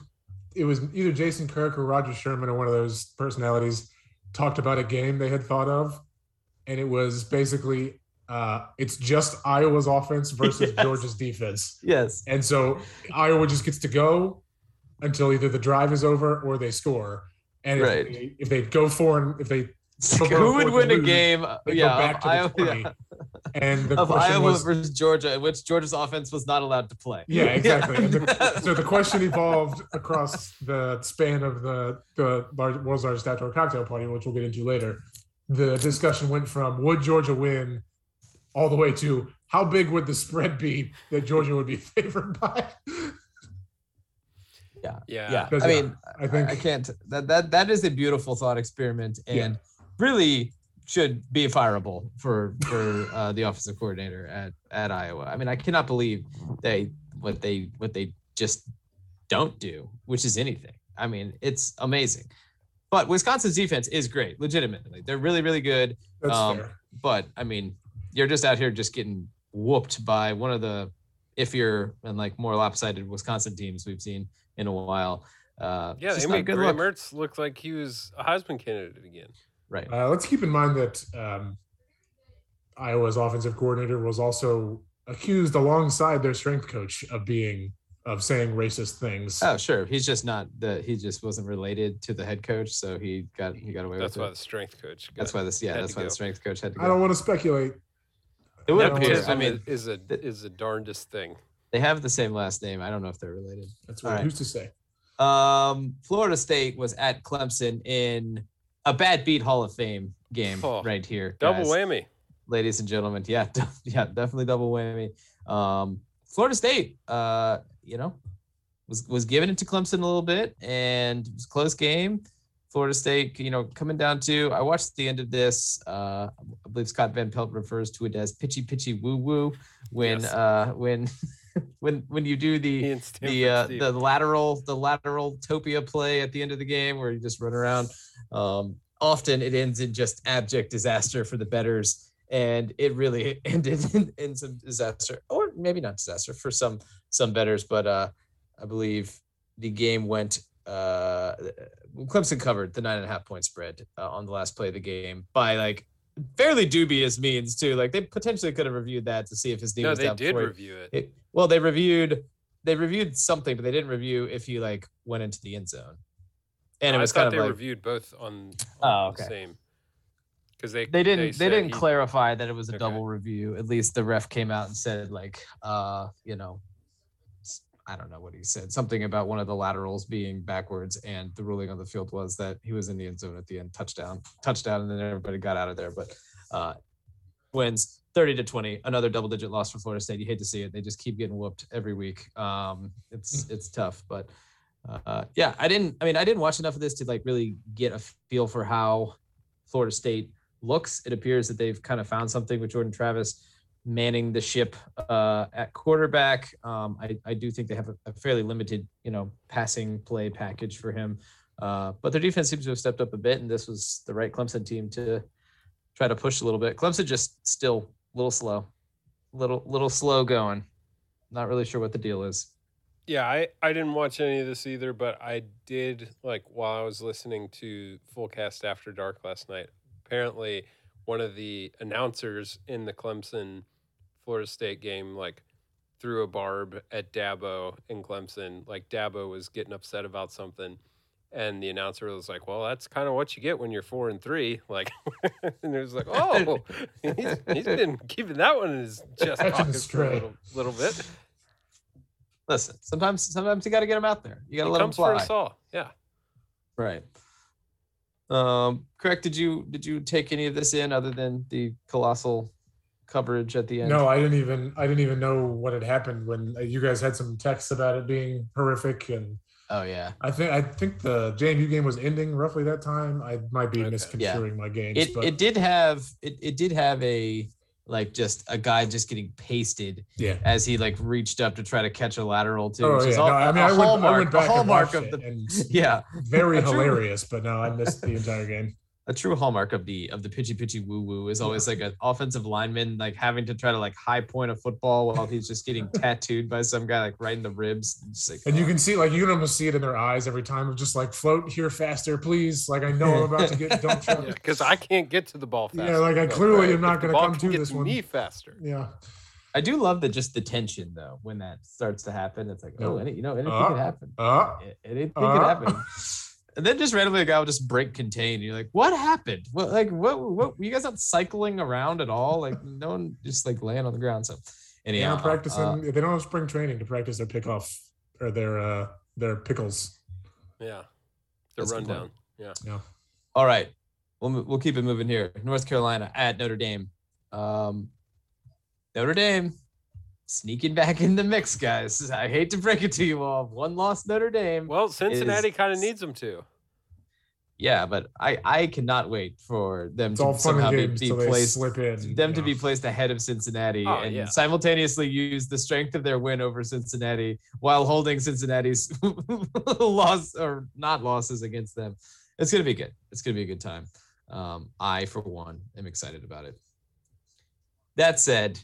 it was either Jason Kirk or Roger Sherman or one of those personalities talked about a game they had thought of, and it was basically uh, it's just Iowa's offense versus Yes. Georgia's defense, yes. and so Iowa just gets to go until either the drive is over or they score. And if, Right. they, if they go for and if they Who would win a game? yeah, go back to the Iowa, 20. yeah, and the of question Iowa was versus Georgia, in which Georgia's offense was not allowed to play. Yeah, exactly. And the, so the question evolved across the span of the the large, world's largest outdoor cocktail party, which we'll get into later. The discussion went from would Georgia win, all the way to how big would the spread be that Georgia would be favored by. yeah, Yeah. yeah. I yeah, mean, I think I can't. That that that is a beautiful thought experiment, and Yeah. really should be fireable for for uh, the offensive coordinator at at Iowa. I mean, I cannot believe they what they what they just don't do, which is anything. I mean, it's amazing. But Wisconsin's defense is great, legitimately. They're really, really good. That's Um, fair. But I mean, you're just out here just getting whooped by one of the iffier and like more lopsided Wisconsin teams we've seen in a while. Uh, Yeah, it's they made Graham look. Mertz look like he was a Heisman candidate again. Right. Uh, let's keep in mind that um, Iowa's offensive coordinator was also accused alongside their strength coach of being of saying racist things. Oh, sure. He's just not the. He just wasn't related to the head coach, so he got he got away That's with it. That's why it. the strength coach. Got, That's why this. Yeah, that's why go. the strength coach had to go. I don't want to speculate. It would appear. I mean, is a th- is a darndest thing. they have the same last name. I don't know if they're related. That's what right. who's to say. Um, Florida State was at Clemson in a bad beat Hall of Fame game Oh, right here. Double guys. whammy. ladies and gentlemen. Yeah, yeah, definitely double whammy. Um, Florida State, uh, you know, was was giving it to Clemson a little bit, and it was a close game. Florida State, you know, coming down to. I watched the end of this. Uh, I believe Scott Van Pelt refers to it as pitchy pitchy woo woo when Yes. uh when when when you do the He and Stanford the uh, the lateral the lateral topia play at the end of the game where you just run around. Um, often it ends in just abject disaster for the betters, and it really ended in, in some disaster, or maybe not disaster for some some betters. But uh, I believe the game went. Uh, Clemson covered the nine and a half point spread uh, on the last play of the game by like fairly dubious means too. Like they potentially could have reviewed that to see if his team no, was they down did before he- review it. it, well, they reviewed they reviewed something, but they didn't review if he like went into the end zone. And it I was thought kind of they like reviewed both on, Oh, okay. the same. Because they they didn't they, said didn't he- clarify that it was a Okay. double review. At least the ref came out and said like uh, you know, s- I don't know what he said. Something about one of the laterals being backwards and the ruling on the field was that he was in the end zone at the end touchdown. Touchdown and then everybody got out of there, but uh wins 30 to 20 another double digit loss for florida state. You hate to see it. They just keep getting whooped every week. Um it's it's tough but uh yeah i didn't i mean i didn't watch enough of this to like really get a feel for how florida state looks. It appears that they've kind of found something with jordan travis manning the ship uh at quarterback um i i do think they have a, a fairly limited you know passing play package for him uh but their defense seems to have stepped up a bit and this was the right clemson team to try to push a little bit. Clemson just still a little slow, little little slow going. Not really sure what the deal is. Yeah, I, I didn't watch any of this either, but I did like while I was listening to Full Cast After Dark last night. Apparently, one of the announcers in the Clemson Florida State game like threw a barb at Dabo in Clemson. Like Dabo was getting upset about something, and the announcer was like, "Well, that's kind of what you get when you're four and three. Like, and it was like, "Oh, he's, he's been keeping that one in his chest pocket for a little, little bit." Listen, sometimes sometimes you got to get them out there. You got to let them comes for fly. us all. Yeah. Right. Um, correct. Did you did you take any of this in other than the colossal coverage at the end? No, I didn't even I didn't even know what had happened when uh, you guys had some texts about it being horrific and Oh yeah. I think I think the JMU game was ending roughly that time. I might be Okay. misconstruing my games, It but it did have it it did have a like just a guy just getting pasted yeah. as he like reached up to try to catch a lateral too. Oh yeah, is no, I mean I went, I hallmark, went back hallmark of the yeah very hilarious, but no, I missed the entire game. A true hallmark of the of the pitchy pitchy woo woo is always like an offensive lineman like having to try to like high point a football while he's just getting tattooed by some guy like right in the ribs. Just like, And you can see, like, you can almost see it in their eyes every time of just like float here faster, please. Like, I know I'm about to get dumped. Yeah, because I can't get to the ball fast. Yeah, like I clearly am not going to come to this to one. me faster. Yeah. I do love the just the tension though when that starts to happen. It's like oh, Yeah. any, you know, anything Uh, could happen. Uh, Anything uh. could happen. And then just randomly a guy will just break contain. You're like, what happened? What like what what you guys not cycling around at all? Like no one just like laying on the ground. So they anyhow, aren't practicing. uh, they don't have spring training to practice their pickoff or their uh their pickles. Yeah. The That's rundown. Yeah. Yeah. All right, we'll we'll keep it moving here. North Carolina at Notre Dame. Um, Notre Dame sneaking back in the mix, guys. I hate to break it to you all. One loss Notre Dame. Well, Cincinnati kind of needs them to. Yeah, but I I cannot wait for them It's to somehow be, be placed slip in. them you to know. be placed ahead of Cincinnati Oh, and yeah. simultaneously use the strength of their win over Cincinnati while holding Cincinnati's loss or not losses against them. It's gonna be good. It's gonna be a good time. Um, I, for one, am excited about it. That said,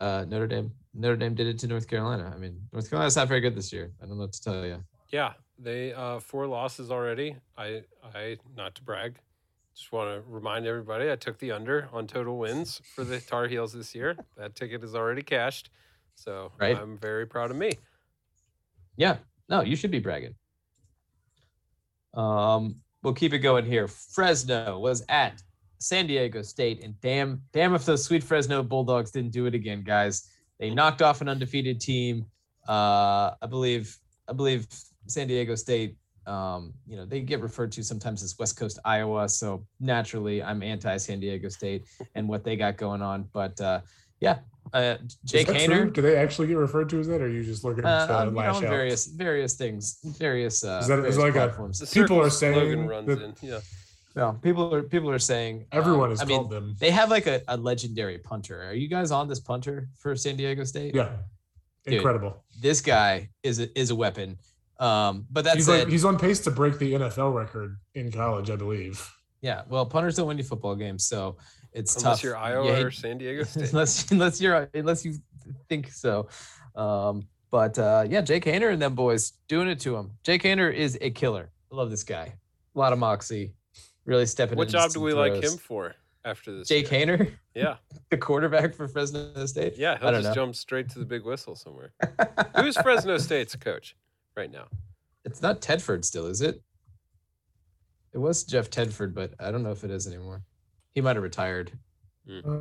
uh, Notre Dame Notre Dame did it to North Carolina. I mean, North Carolina's not very good this year. I don't know what to tell you. Yeah, they uh, four losses already. I I not to brag, just want to remind everybody I took the under on total wins for the Tar Heels this year. That ticket is already cashed, so Right. I'm very proud of me. Yeah, no, you should be bragging. Um, we'll keep it going here. Fresno was at San Diego State, and damn, damn if those sweet Fresno Bulldogs didn't do it again, guys. They knocked off an undefeated team. Uh, I believe, I believe San Diego State. Um, you know, they get referred to sometimes as West Coast Iowa, so naturally, I'm anti San Diego State and what they got going on. But uh, yeah, uh, Jake Is Haener. true? Do they actually get referred to as that, or are you just looking Uh, to um, you know, out? various various things, various uh, Is that- is various like a- platforms. The People are circle slogan saying runs that- in. Yeah, no, people are people are saying um, Everyone has I mean, called them. they have like a, a legendary punter. Are you guys on this punter for San Diego State? Yeah, Dude. incredible. This guy is a, is a weapon. Um, but that's He's like he's on pace to break the NFL record in college, I believe. yeah. Well, punters don't win you football games, so it's unless tough. you're Iowa hate- or San Diego State. unless unless you're unless you think so. Um, but uh, yeah, Jake Haener and them boys doing it to him. Jake Haener is a killer. I love this guy. A lot of moxie. Really stepping. In. What into job do some we like him for after this? Jake year? Haener, Yeah, the quarterback for Fresno State. yeah, I he'll don't just know. jump straight to the big whistle somewhere. Who's Fresno State's coach right now? It's not Tedford still, is it? It was Jeff Tedford, but I don't know if it is anymore. He might have retired. Uh,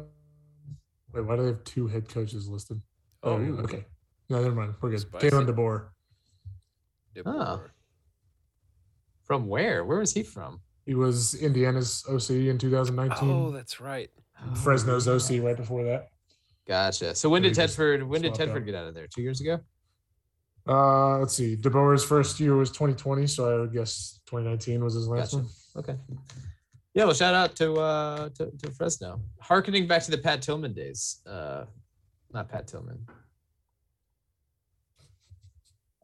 wait, why do they have two head coaches listed? Oh, okay. No, never mind. We're good. Spicy. Kalen DeBoer. Oh. From where? Where was he from? He was Indiana's OC in 2019. Oh, that's right. Fresno's OC right before that. Gotcha. So when Yeah, did he Tedford? When did swapped Tedford out. get out of there? Two years ago. Uh, let's see. DeBoer's first year was 2020, so I would guess 2019 was his last Gotcha. one. Okay. Yeah. Well, shout out to uh to, to Fresno. Harkening back to the Pat Tillman days. Uh, not Pat Tillman.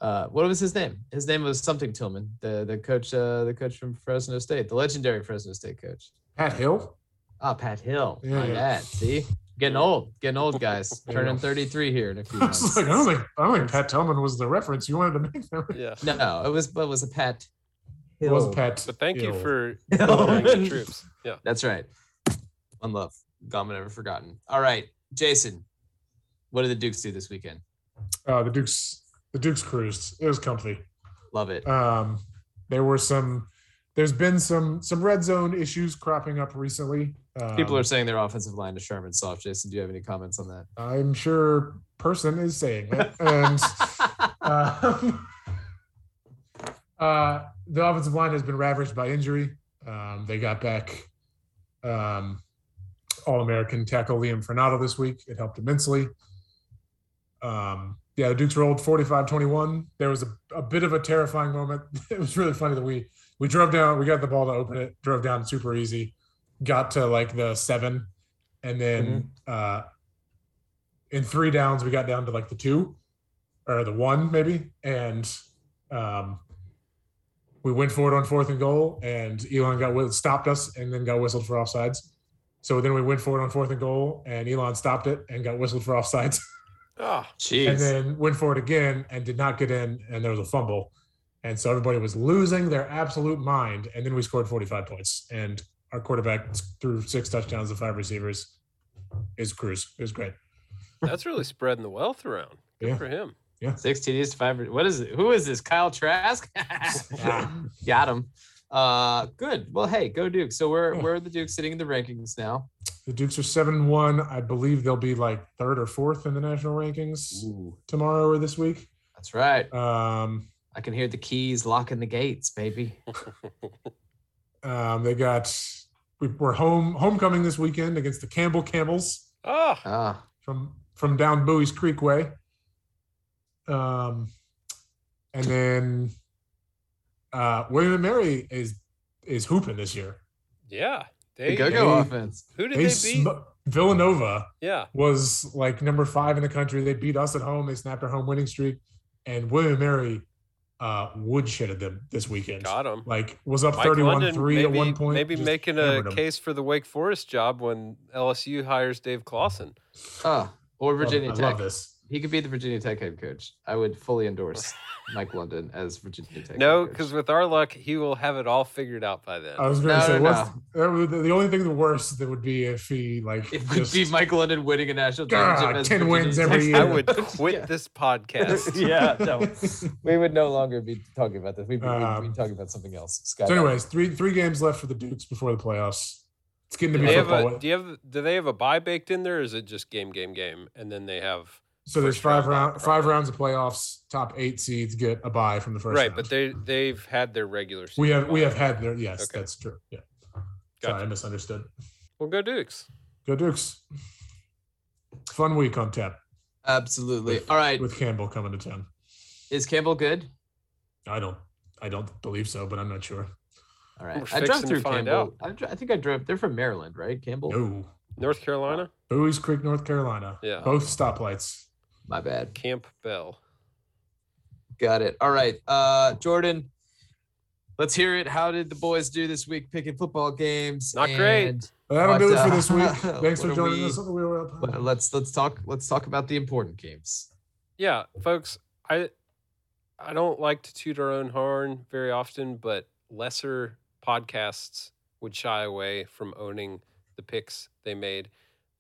Uh, what was his name? His name was something Tillman, the the coach, uh, the coach from Fresno State, the legendary Fresno State coach. Pat Hill. Ah, Pat Hill. Yeah, My yeah. See, getting old, getting old, guys. Turning 33 here in a few I was months. like, I don't think I don't think Pat Tillman was the reference you wanted to make. There. Yeah. No, it was, but it was a Pat. It was Hill. Pat. But thank you for the troops. Yeah. That's right. One love. Gone but never forgotten. All right, Jason. What did the Dukes do this weekend? Uh, the Dukes. The Dukes cruised. It was comfy. Love it. Um, there were some. There's been some some red zone issues cropping up recently. Um, People are saying their offensive line is Sherman soft. Jason, do you have any comments on that? I'm sure person is saying that, and um, uh, the offensive line has been ravaged by injury. Um, they got back um, All American tackle Liam Fornadel this week. It helped immensely. Um, yeah, the Dukes rolled 45 21. There was a, a bit of a terrifying moment. It was really funny that we we drove down, we got the ball to open it, drove down super easy, got to like the seven, and then uh, in three downs we got down to like the two or the one maybe, and um, we went forward on fourth and goal, and Elon got stopped us and then got whistled for offsides. So then we went forward on fourth and goal, and Elon stopped it and got whistled for offsides, Ah, Jeez. and then went for it again and did not get in, and there was a fumble, and so everybody was losing their absolute mind, and then we scored 45 points, and our quarterback threw six touchdowns to five receivers. Is Cruz? It was great. that's really spreading the wealth around. Good Yeah. for him. Yeah. Six TDs to five. What is it? Who is this? Kyle Trask? Got him. Uh, good. Well, hey, go Duke. So where where are the Dukes sitting in the rankings now? The Dukes are seven one. I believe they'll be like third or fourth in the national rankings Ooh, tomorrow or this week. that's right. Um, I can hear the keys locking the gates, baby. um, they got we, we're home homecoming this weekend against the Campbell Camels Ah, Ah, from from down Buies Creek way. Um, and then uh, William and Mary is is hooping this year. Yeah. The They, go-go they- offense. who did They they, beat? sm- Villanova yeah. was like number five in the country. They beat us at home. They snapped our home winning streak, and William and Mary uh, woodshitted them this weekend. Got him. Like was up 31-3 at one point. maybe making a hammered 'em. case for the Wake Forest job when LSU hires Dave Clawson. Ah, or Love- Virginia I love this. He could be the Virginia Tech head coach. I would fully endorse Mike London as Virginia Tech. No, because with our luck, he will have it all figured out by then. I was going No, to say, no, what's that would- the only thing the worst that would be if he like it would just be Mike London winning a national God, championship. as 10 Virginia wins Tech every head year. I would quit Yeah. this podcast. yeah, no, we would no longer be talking about this. We'd be, we'd be Um, talking about something else. Sky So, anyways, three three games left for the Dukes before the playoffs. It's getting to Do be they have football. a, do you have do they have a bye baked in there, or is it just game, game, game, and then they have so there's five round round five probably. rounds of playoffs. Top eight seeds get a bye from the first right? round. But they they've had their regular. we season have we have had their yes, Okay. that's true. Yeah, sorry, I misunderstood. Well, go Dukes. Go Dukes. Fun week on tap Absolutely. With- All right. with Campbell coming to town. Is Campbell good? I don't I don't believe so, but I'm not sure. All right. We're I drove fixing to through find Campbell. I, I think I drove. They're from Maryland, right? Campbell. No, North Carolina, Buies Creek, North Carolina. Yeah. both stoplights. My bad. Camp Bell. Got it. All right. Uh, Jordan, let's hear it. How did the boys do this week picking football games? Not great. And, But that'll But, do it for uh, this week. Thanks for joining we- us on the Wheel Up. well, let's let's talk. Let's talk about the important games. Yeah, folks, I I don't like to toot our own horn very often, but lesser podcasts would shy away from owning the picks they made.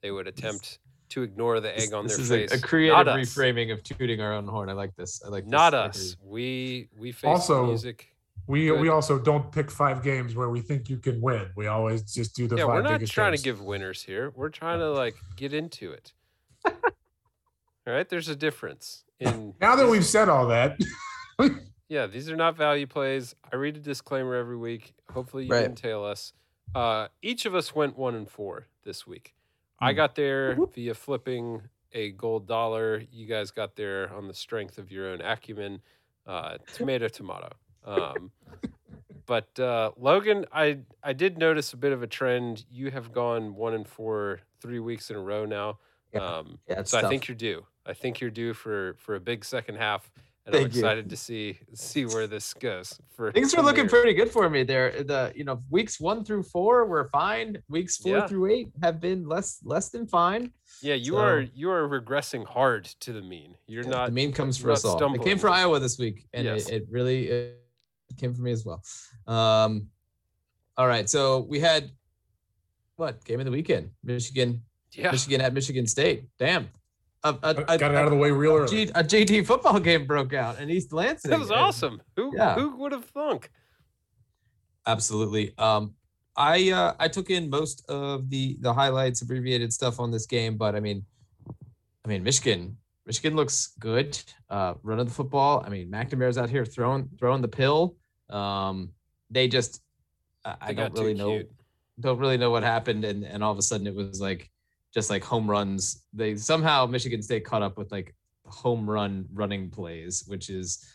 They would attempt to ignore the This, egg on this their is face. a, a creative Not us. reframing of tooting our own horn. I like this. I like this. Not I us. We we face Also, music. We Good. we also don't pick five games where we think you can win. We always just do the Yeah, five we're not trying games. to give winners here. We're trying to like get into it. all right, there's a difference in Now that we've said all that, Yeah, these are not value plays. I read a disclaimer every week. Hopefully, you Right. didn't tail us. Uh, each of us went one and four this week. I Hmm. got there via flipping a gold dollar. You guys got there on the strength of your own acumen. Uh, tomato, tomato. Um, but uh, Logan, I I did notice a bit of a trend. You have gone one and four three weeks in a row now. Yeah. Um, Yeah, so I think you're due. I think you're due for for a big second half, and I'm Thank you. excited to see see where this goes. For Things are looking pretty good for me there. The you know weeks one through four were fine. Weeks four Yeah. through eight have been less less than fine. Yeah, you So- are you are regressing hard to the mean. You're not. the mean comes for us all. It came for Iowa this week, and Yes. it, it really it came for me as well. Um, all right, so we had what game of the weekend? Michigan, Yeah, Michigan at Michigan State. Damn, a, a, a, got it out of the way real a, early. G, a JT football game broke out in East Lansing. that was and- awesome. Who Yeah. who would have thunk? Absolutely. Um, I uh, I took in most of the the highlights, abbreviated stuff on this game, but I mean, I mean Michigan. Michigan looks good. Uh, running the football. I mean, McNamara's out here throwing throwing the pill. Um, they just, I, I They got don't really too know, cute. don't really know what happened, and and all of a sudden it was like, just like home runs. They somehow Michigan State caught up with like home run running plays, which is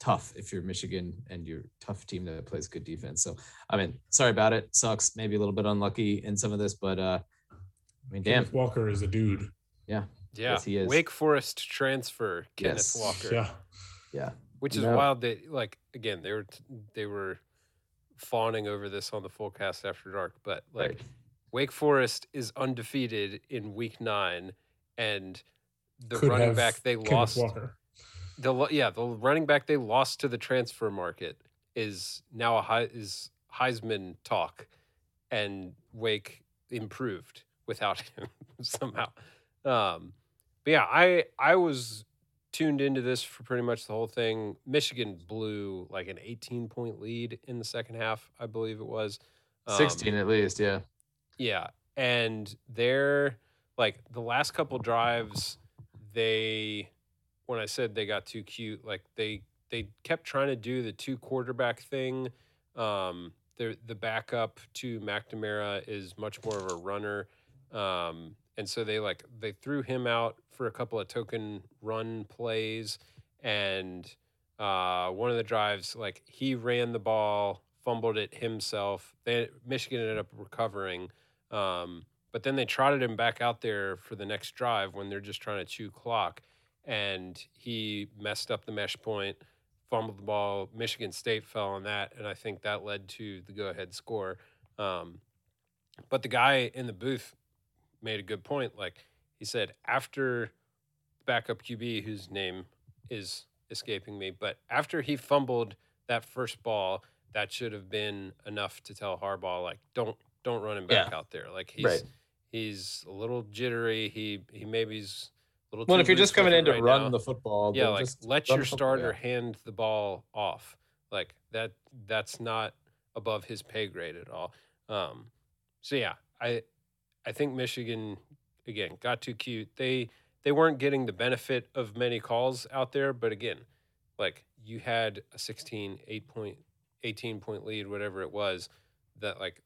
tough if you're Michigan and you're a tough team that plays good defense. So I mean, sorry about it. Sucks. Maybe a little bit unlucky in some of this, but uh I mean, damn. Kenneth Walker is a dude. Yeah, Yes, he is. Wake Forest transfer Kenneth Yes. Walker. Yeah. Yeah. which is No. wild. That like again they were they were fawning over this on the full cast after dark, but like Right. Wake Forest is undefeated in week nine, and the Could running back they Kenneth lost. Walker. The yeah, the running back they lost to the transfer market is now a high, is Heisman talk, and Wake improved without him somehow. Um, but yeah, I I was tuned into this for pretty much the whole thing. Michigan blew like an 18 point lead in the second half, I believe it was. Um, 16 at least, yeah. Yeah, and they're like the last couple drives, they when I said they got too cute, like they they kept trying to do the two quarterback thing. Um, the the backup to McNamara is much more of a runner, um, and so they like they threw him out for a couple of token run plays, and Uh, one of the drives, like he ran the ball, fumbled it himself. They Michigan ended up recovering, um, but then they trotted him back out there for the next drive when they're just trying to chew clock, and he messed up the mesh point, fumbled the ball. Michigan State fell on that, and I think that led to the go-ahead score. Um, but the guy in the booth made a good point. Like he said, after backup QB, whose name is escaping me, but after he fumbled that first ball, that should have been enough to tell Harbaugh, like, don't don't run him back out there. Like he's Right. he's a little jittery. He he maybe's a little. Well, if you're just coming in to right run now. the football, yeah, like just let your the football, starter hand the ball off. Like that that's not above his pay grade at all. Um, so yeah, I I think Michigan again got too cute. They they weren't getting the benefit of many calls out there, but again, like you had a 16, 8 point, 18 point lead, whatever it was, that like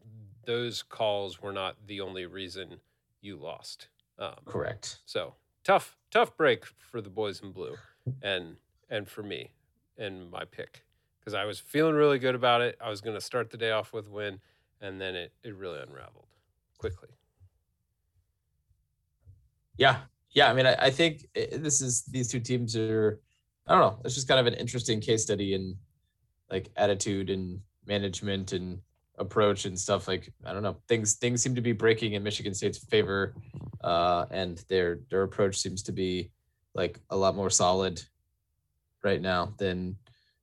those calls were not the only reason you lost. Um, Correct. so tough, tough break for the boys in blue, and and for me and my pick because I was feeling really good about it. I was going to start the day off with a win, and then it it really unraveled quickly. Yeah, yeah. I mean, I, I think i- this is these two teams are. I don't know. It's just kind of an interesting case study in like attitude and management and approach and stuff. Like I don't know. Things things seem to be breaking in Michigan State's favor, uh, and their their approach seems to be like a lot more solid right now than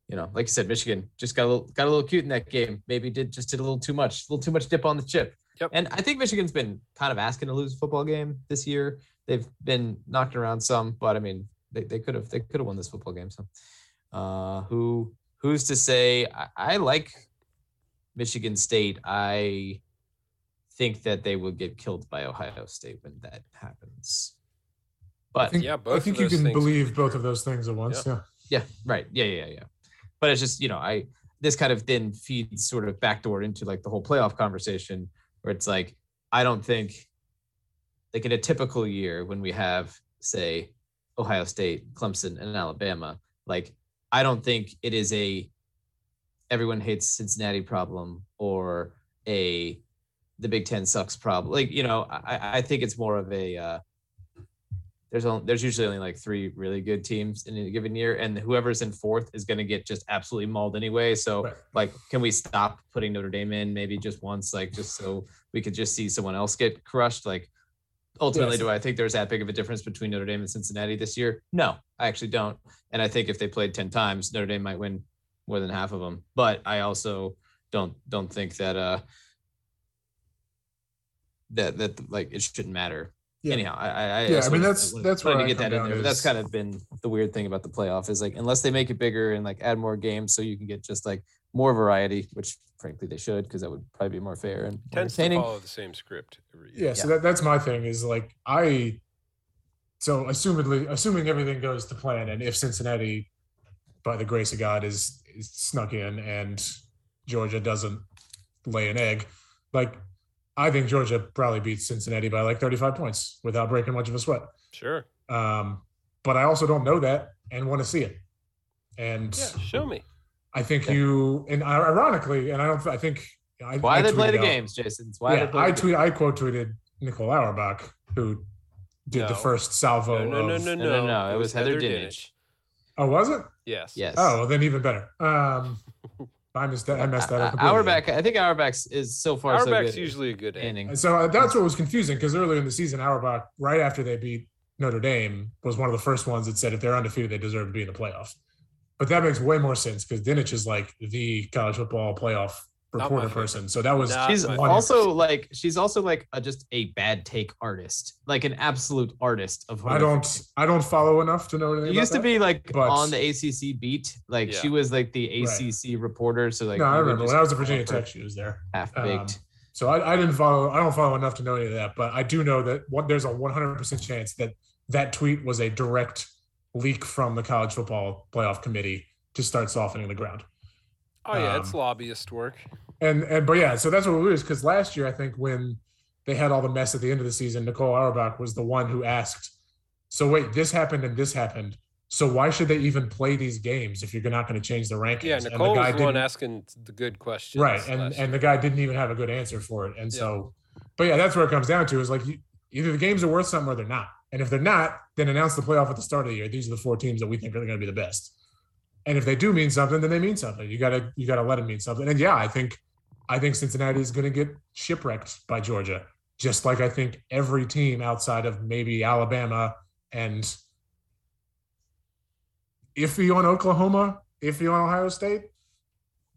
you know. Like you said, Michigan just got a little got a little cute in that game. Maybe did just did a little too much, a little too much dip on the chip. Yep. And I think Michigan's been kind of asking to lose a football game this year they've been knocked around some, but I mean, they, they could have they could have won this football game. So, uh, who who's to say? I, I like Michigan State. I think that they will get killed by Ohio State when that happens. I But think, Yeah, I think you can believe both of those things at once. Yeah. yeah, right. Yeah, yeah, yeah. But it's just you know, I this kind of then feeds sort of backdoor into like the whole playoff conversation where it's like I don't think like in a typical year when we have say Ohio State, Clemson, and Alabama, like I don't think it is a everyone hates Cincinnati problem or a the Big Ten sucks problem. Like you know, I I think it's more of a uh, there's only there's usually only like three really good teams in a given year, and whoever's in fourth is going to get just absolutely mauled anyway. So Right. like, can we stop putting Notre Dame in maybe just once, like just so we could just see someone else get crushed? Like, ultimately, Yes. do I think there's that big of a difference between Notre Dame and Cincinnati this year? No, I actually don't. And I think if they played ten times, Notre Dame might win more than half of them. But I also don't don't think that uh that that like it shouldn't matter Yeah. anyhow, I, I, I Yeah, just I mean, wanted- that's- wanted- that's wanted where to I get that in down there. That's kind of been the weird thing about the playoff is like unless they make it bigger and like add more games, so you can get just like more variety, which frankly they should because that would probably be more fair and more Tends to entertaining. follow the same script every year. Yeah, so that, that's my thing is like I so assumedly assuming everything goes to plan and if Cincinnati by the grace of God is, is snuck in and Georgia doesn't lay an egg, like I think Georgia probably beats Cincinnati by like 35 points without breaking much of a sweat. Sure. Um, but I also don't know that and want to see it. And Yeah. Show me. I think Yeah. you and ironically, and I don't I think I, Why I they play the out- games, Jason? It's why yeah, they play I the tweet. I quote tweeted Nicole Auerbach, who did the first salvo. No, no, no, of, no, No, no. no, no. It was Heather Dinich. Oh, was it? Yes. Yes. Oh, well, then even better. Um, I missed that. I messed that up. Uh, completely. Auerbach, I think Auerbach's is so far so Auerbach's good. usually a good end. inning. And so uh, that's what was confusing because earlier in the season, Auerbach, right after they beat Notre Dame, was one of the first ones that said if they're undefeated, they deserve to be in the playoff. But that makes way more sense because Dinich is like the college football playoff Not my reporter person. So that was Not She's one- also like she's also like a, just a bad take artist, like an absolute artist of. I don't I don't follow enough to know anything. It used to that. be like but- on the ACC beat. Like she was like the Right. ACC reporter. So like no, I remember when I was at Virginia Tech, she was there. Half baked. Um, so I, I didn't follow. I don't follow enough to know any of that, but I do know that what there's a 100% chance that that tweet was a direct leak from the college football playoff committee to start softening the ground. Oh yeah, it's Um, lobbyist work. And and but yeah, so that's what it is because last year I think when they had all the mess at the end of the season, Nicole Auerbach was the one who asked, "So wait, this happened and this happened. So why should they even play these games if you're not going to change the rankings? Yeah, And the Nicole guy was the one didn't- asking the good questions. right, and and the guy didn't even have a good answer for it. And Yeah. so, but yeah, that's where it comes down to is like you, either the games are worth something or they're not. And if they're not, then announce the playoff at the start of the year. These are the four teams that we think are going to be the best. And if they do mean something, then they mean something. You gotta you gotta let them mean something. And yeah, I think I think Cincinnati is going to get shipwrecked by Georgia, just like I think every team outside of maybe Alabama and iffy on Oklahoma, iffy on Ohio State.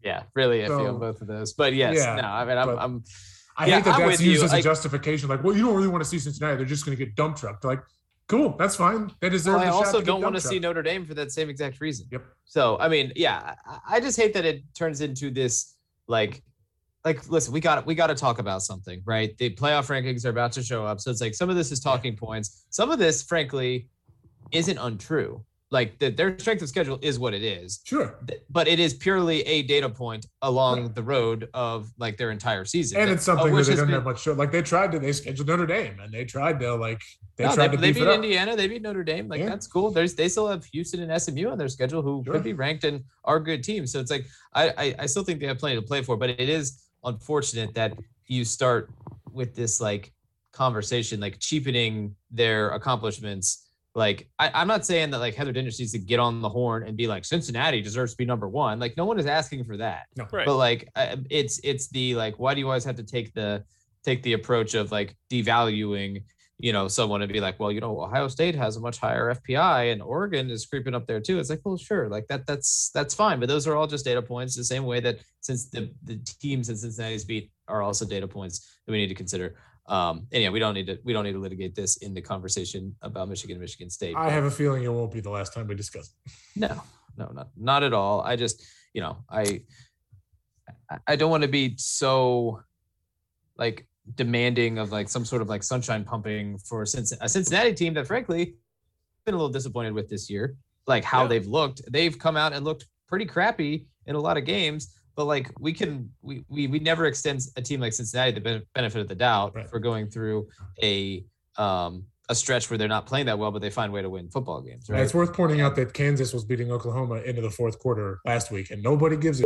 Yeah, really iffy So- on both of those. But yes, Yeah, no, I mean, I'm, I'm I Yeah, hate that I'm that's used you. as a I- justification. Like, well, you don't really want to see Cincinnati; they're just going to get dump trucked. Like, cool, that's fine. They deserve. well, I also don't want to see. Notre Dame for that same exact reason. Yep. So I mean, yeah, I, I just hate that it turns into this like, like listen, we got we got to talk about something, right? The playoff rankings are about to show up, so it's like some of this is talking points. Some of this, frankly, isn't untrue. Like the, their strength of schedule is what it is, Sure, but it is purely a data point along Right. the road of like their entire season. and it's something oh, that which they don't been- have much. Show. Like they tried to, they scheduled Notre Dame, and they tried to like they No, tried they, to they beat. Indiana. They beat Notre Dame. Like Yeah. that's cool. There's they still have Houston and SMU on their schedule who Sure. could be ranked and are good teams. So it's like I, I I still think they have plenty to play for, but it is unfortunate that you start with this like conversation, like cheapening their accomplishments. Like I, I'm not saying that like Heather Dinich needs to get on the horn and be like Cincinnati deserves to be number one. Like no one is asking for that. No, Right. but like uh, it's it's the like why do you always have to take the take the approach of like devaluing you know someone and be like well you know ohio state has a much higher fpi and oregon is creeping up there too. It's like well sure like that that's that's fine. But those are all just data points the same way that since the the teams that cincinnati's beat are also data points that we need to consider um and yeah we don't need to we don't need to litigate this in the conversation about michigan and michigan state I have a feeling it won't be the last time we discuss. It. no, no, not not at all. I just, you know, I I- don't want to be so like demanding of like some sort of like sunshine pumping for Cinc- a Cincinnati team that frankly been a little disappointed with this year. Like how Yeah. they've looked. They've come out and looked pretty crappy in a lot of games. But like we can we we, we never extend a team like Cincinnati the benefit of the doubt Right. for going through a um a stretch where they're not playing that well, but they find a way to win football games. Right. It's worth pointing out that Kansas was beating Oklahoma into the fourth quarter last week, and nobody gives a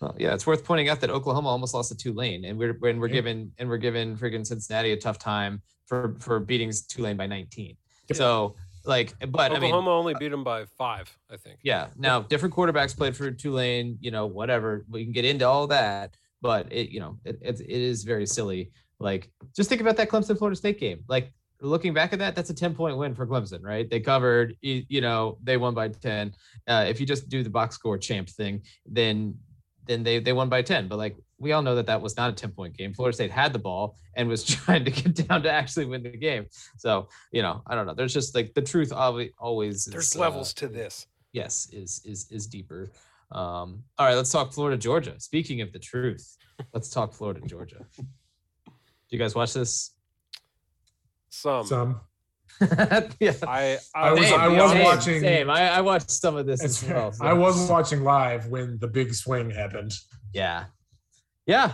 Well, yeah, it's worth pointing out that Oklahoma almost lost to Tulane, and we're when we're Yeah. giving and we're given friggin' Cincinnati a tough time for for beating Tulane by 19. Yep. So like, but I mean, Oklahoma only beat them by five, I think. yeah. Now different quarterbacks played for Tulane, you know, whatever. We can get into all that, but it, you know, it, it, it is very silly. Like, just think about that Clemson Florida State game. Like, looking back at that, that's a 10 point win for Clemson, right? They covered, you, you know, they won by 10. Uh, if you just do the box score champ thing, then then they they won by 10. But like, we all know that that was not a 10 point game. Florida State had the ball and was trying to get down to actually win the game. So, you know, I don't know. There's just like the truth always always There's is, uh, levels to this. yes is is is deeper um all right let's talk florida georgia speaking of the truth let's talk florida georgia do you guys watch this Some. some. yeah I, I was- Same, I was same, watching- same. I, I watched some of this as well so- I was watching live when the big swing happened. yeah yeah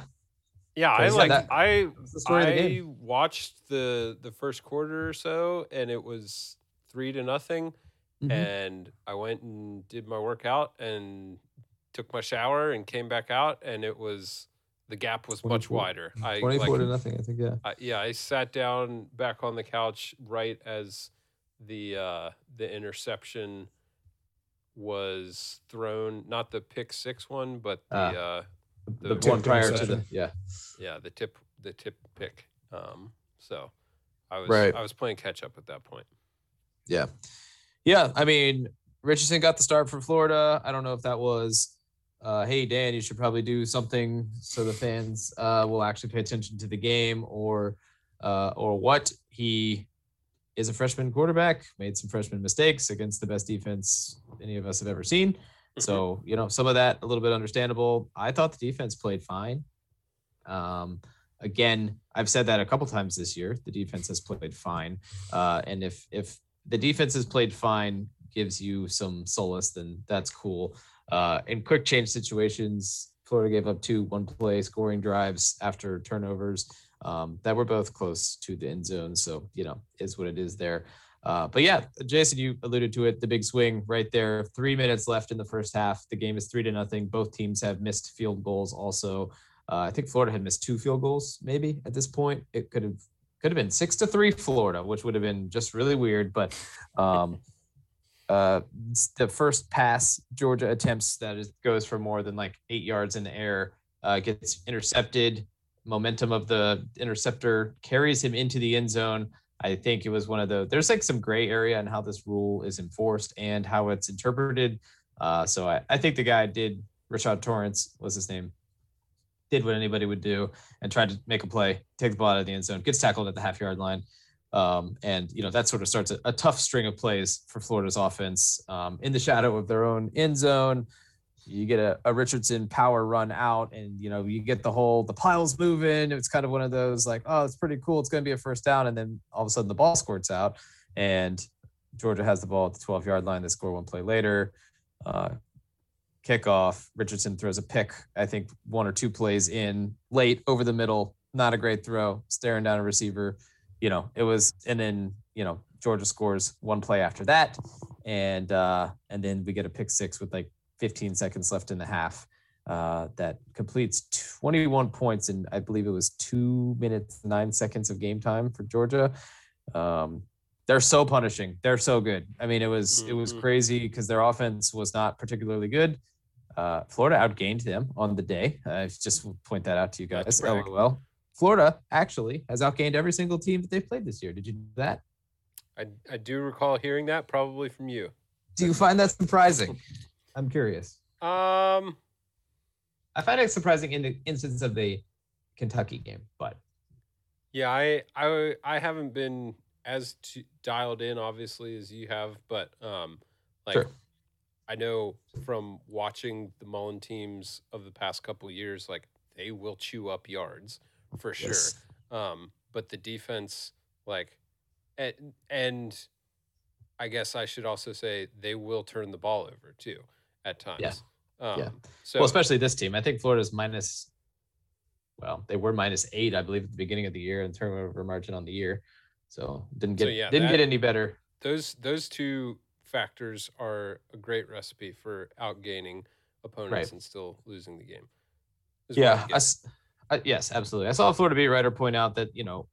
Yeah, I like that- I the story of the I watched the the first quarter or so and it was 3 to nothing Mhm. and I went and did my workout and took my shower and came back out and it was the gap was much wider. I 24 like, to nothing i think yeah I, yeah, I sat down back on the couch right as the uh, the interception was thrown. Not the pick six one, but the Ah. uh, the, The one tip prior to the yeah yeah the tip the tip pick. Um, so I was Right. I was playing catch up at that point. Yeah. Yeah. I mean, Richardson got the start for Florida. I don't know if that was, uh, hey, Dan, you should probably do something so the fans uh, will actually pay attention to the game or, uh, or what. He is a freshman quarterback, made some freshman mistakes against the best defense any of us have ever seen. So, you know, some of that a little bit understandable. I thought the defense played fine. Um, again, I've said that a couple times this year. The defense has played fine. Uh, and if if the defense has played fine, gives you some solace, then that's cool. Uh, in quick change situations, Florida gave up two one play scoring drives after turnovers. um, that were both close to the end zone. So, you know, is what it is there. Uh, but yeah, Jason, you alluded to it. The big swing right there. Three minutes left in the first half. The game is three to nothing. Both teams have missed field goals. Also, uh, I think Florida had missed two field goals. Maybe at this point, it could have could have been six to three Florida, which would have been just really weird. But um, uh, the first pass Georgia attempts that is, goes for more than like eight yards in the air uh, gets intercepted. Momentum of the interceptor carries him into the end zone. I think it was one of the. There's like some gray area in how this rule is enforced and how it's interpreted. Uh, so I, I think the guy did. Rashad Torrence was his name. Did what anybody would do and tried to make a play, take the ball out of the end zone, gets tackled at the half yard line. Um, and you know that sort of starts a, a, tough string of plays for Florida's offense um, in the shadow of their own end zone you get a, a, Richardson power run out and you know you get the whole the piles moving. It's kind of one of those like oh it's pretty cool. It's going to be a first down. And then all of a sudden the ball squirts out and Georgia has the ball at the 12 yard line. They score one play later. Uh, kickoff. Richardson throws a pick I think one or two plays in late over the middle. Not a great throw. Staring down a receiver. You know it was and then you know Georgia scores one play after that. And uh and then we get a pick six with like 15 seconds left in the half. Uh, that completes 21 points in I believe it was two minutes nine seconds of game time for Georgia. Um, they're so punishing. They're so good. I mean, it was mm-hmm. it was mm-hmm. crazy because their offense was not particularly good. Uh, Florida outgained them on the day. I uh, just point that out to you guys. LOL. Florida actually has outgained every single team that they've played this year. Did you know that? I, I do recall hearing that, probably from you. Do you find that surprising? I'm curious. Um, I find it surprising in the instance of the Kentucky game, but yeah, I I I haven't been as t- dialed in obviously as you have, but um, like sure. I know from watching the Mullen teams of the past couple years, like they will chew up yards for sure. Yes. Um, but the defense, like, and, and I guess I should also say they will turn the ball over too at times. Yeah. Um, yeah. So, well, especially this team. I think Florida's minus. Well, they were minus eight, I believe, at the beginning of the year in turnover margin on the year. So didn't get so yeah, didn't that, get any better. Those those two factors are a great recipe for outgaining opponents right. and still losing the game. Yeah. I, I, yes, absolutely. I saw a Florida beat writer point out that you know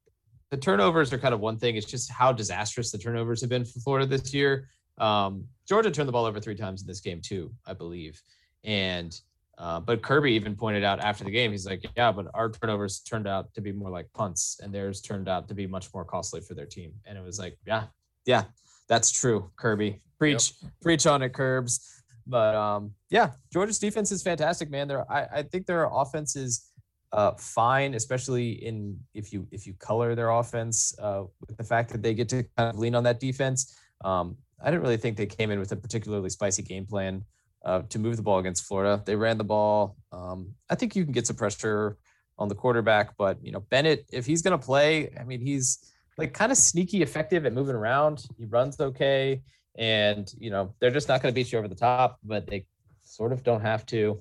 the turnovers are kind of one thing. It's just how disastrous the turnovers have been for Florida this year. Um, Georgia turned the ball over three times in this game too, I believe. And uh, but Kirby even pointed out after the game, he's like, yeah, but our turnovers turned out to be more like punts, and theirs turned out to be much more costly for their team. And it was like, yeah, yeah, that's true, Kirby. Preach, yep. preach on it, Curbs. But um, yeah, Georgia's defense is fantastic, man. There, I, I think their offense is uh, fine, especially in if you if you color their offense uh, with the fact that they get to kind of lean on that defense. Um, I didn't really think they came in with a particularly spicy game plan uh, to move the ball against Florida. They ran the ball. Um, I think you can get some pressure on the quarterback, but you know Bennett, if he's going to play, I mean he's like kind of sneaky effective at moving around. He runs okay, and you know they're just not going to beat you over the top, but they sort of don't have to.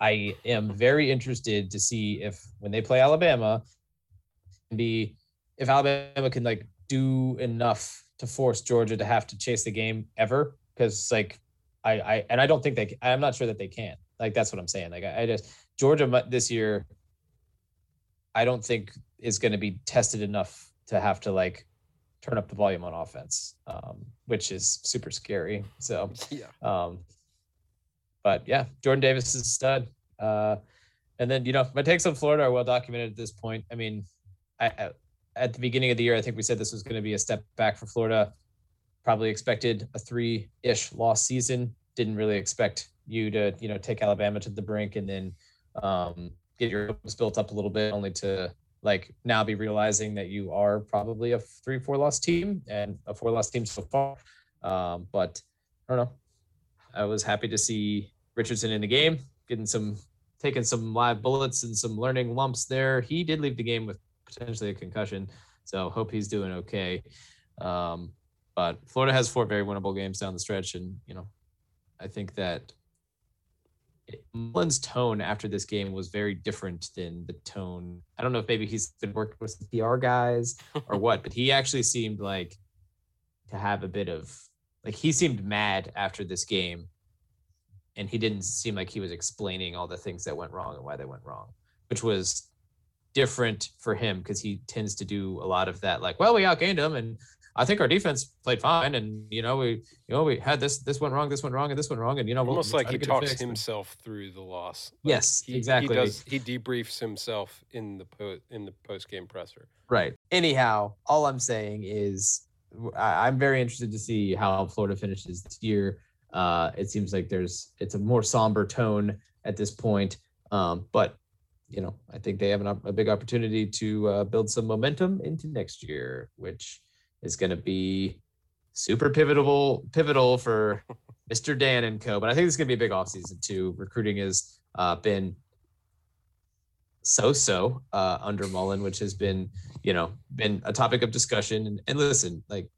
I am very interested to see if when they play Alabama, be if Alabama can like do enough to force Georgia to have to chase the game ever because like I I and I don't think they I'm not sure that they can. Like that's what I'm saying. Like I, I just Georgia this year I don't think is going to be tested enough to have to like turn up the volume on offense um, which is super scary so yeah. um but yeah Jordan Davis is a stud uh and then you know my takes on Florida are well documented at this point. I mean I, I at the beginning of the year, I think we said this was going to be a step back for Florida. Probably expected a three-ish loss season. Didn't really expect you to, you know, take Alabama to the brink and then um, get your hopes built up a little bit, only to like now be realizing that you are probably a three, four loss team and a four loss team so far. Um, but I don't know. I was happy to see Richardson in the game, getting some, taking some live bullets and some learning lumps there. He did leave the game with potentially a concussion. So hope he's doing okay. Um, but Florida has four very winnable games down the stretch, and you know, I think that Mullen's tone after this game was very different than the tone. I don't know if maybe he's been working with the PR guys or what, but he actually seemed like to have a bit of like he seemed mad after this game and he didn't seem like he was explaining all the things that went wrong and why they went wrong, which was different for him because he tends to do a lot of that like well we outgained them and I think our defense played fine, and you know we you know we had this this went wrong, this went wrong, and this went wrong, and you know we'll Almost like he talks himself through the loss. Like, Yes, he, exactly. He does. He debriefs himself in the po- in the post game presser. Right. Anyhow, all I'm saying is I, I'm very interested to see how Florida finishes this year. Uh, it seems like there's it's a more somber tone at this point, um, but you know I think they have an, a big opportunity to uh, build some momentum into next year, which is going to be super pivotal pivotal for Mr. Dan and co. But I think it's going to be a big offseason too. Recruiting has uh, been so-so uh, under Mullen, which has been you know been a topic of discussion. And, and listen, like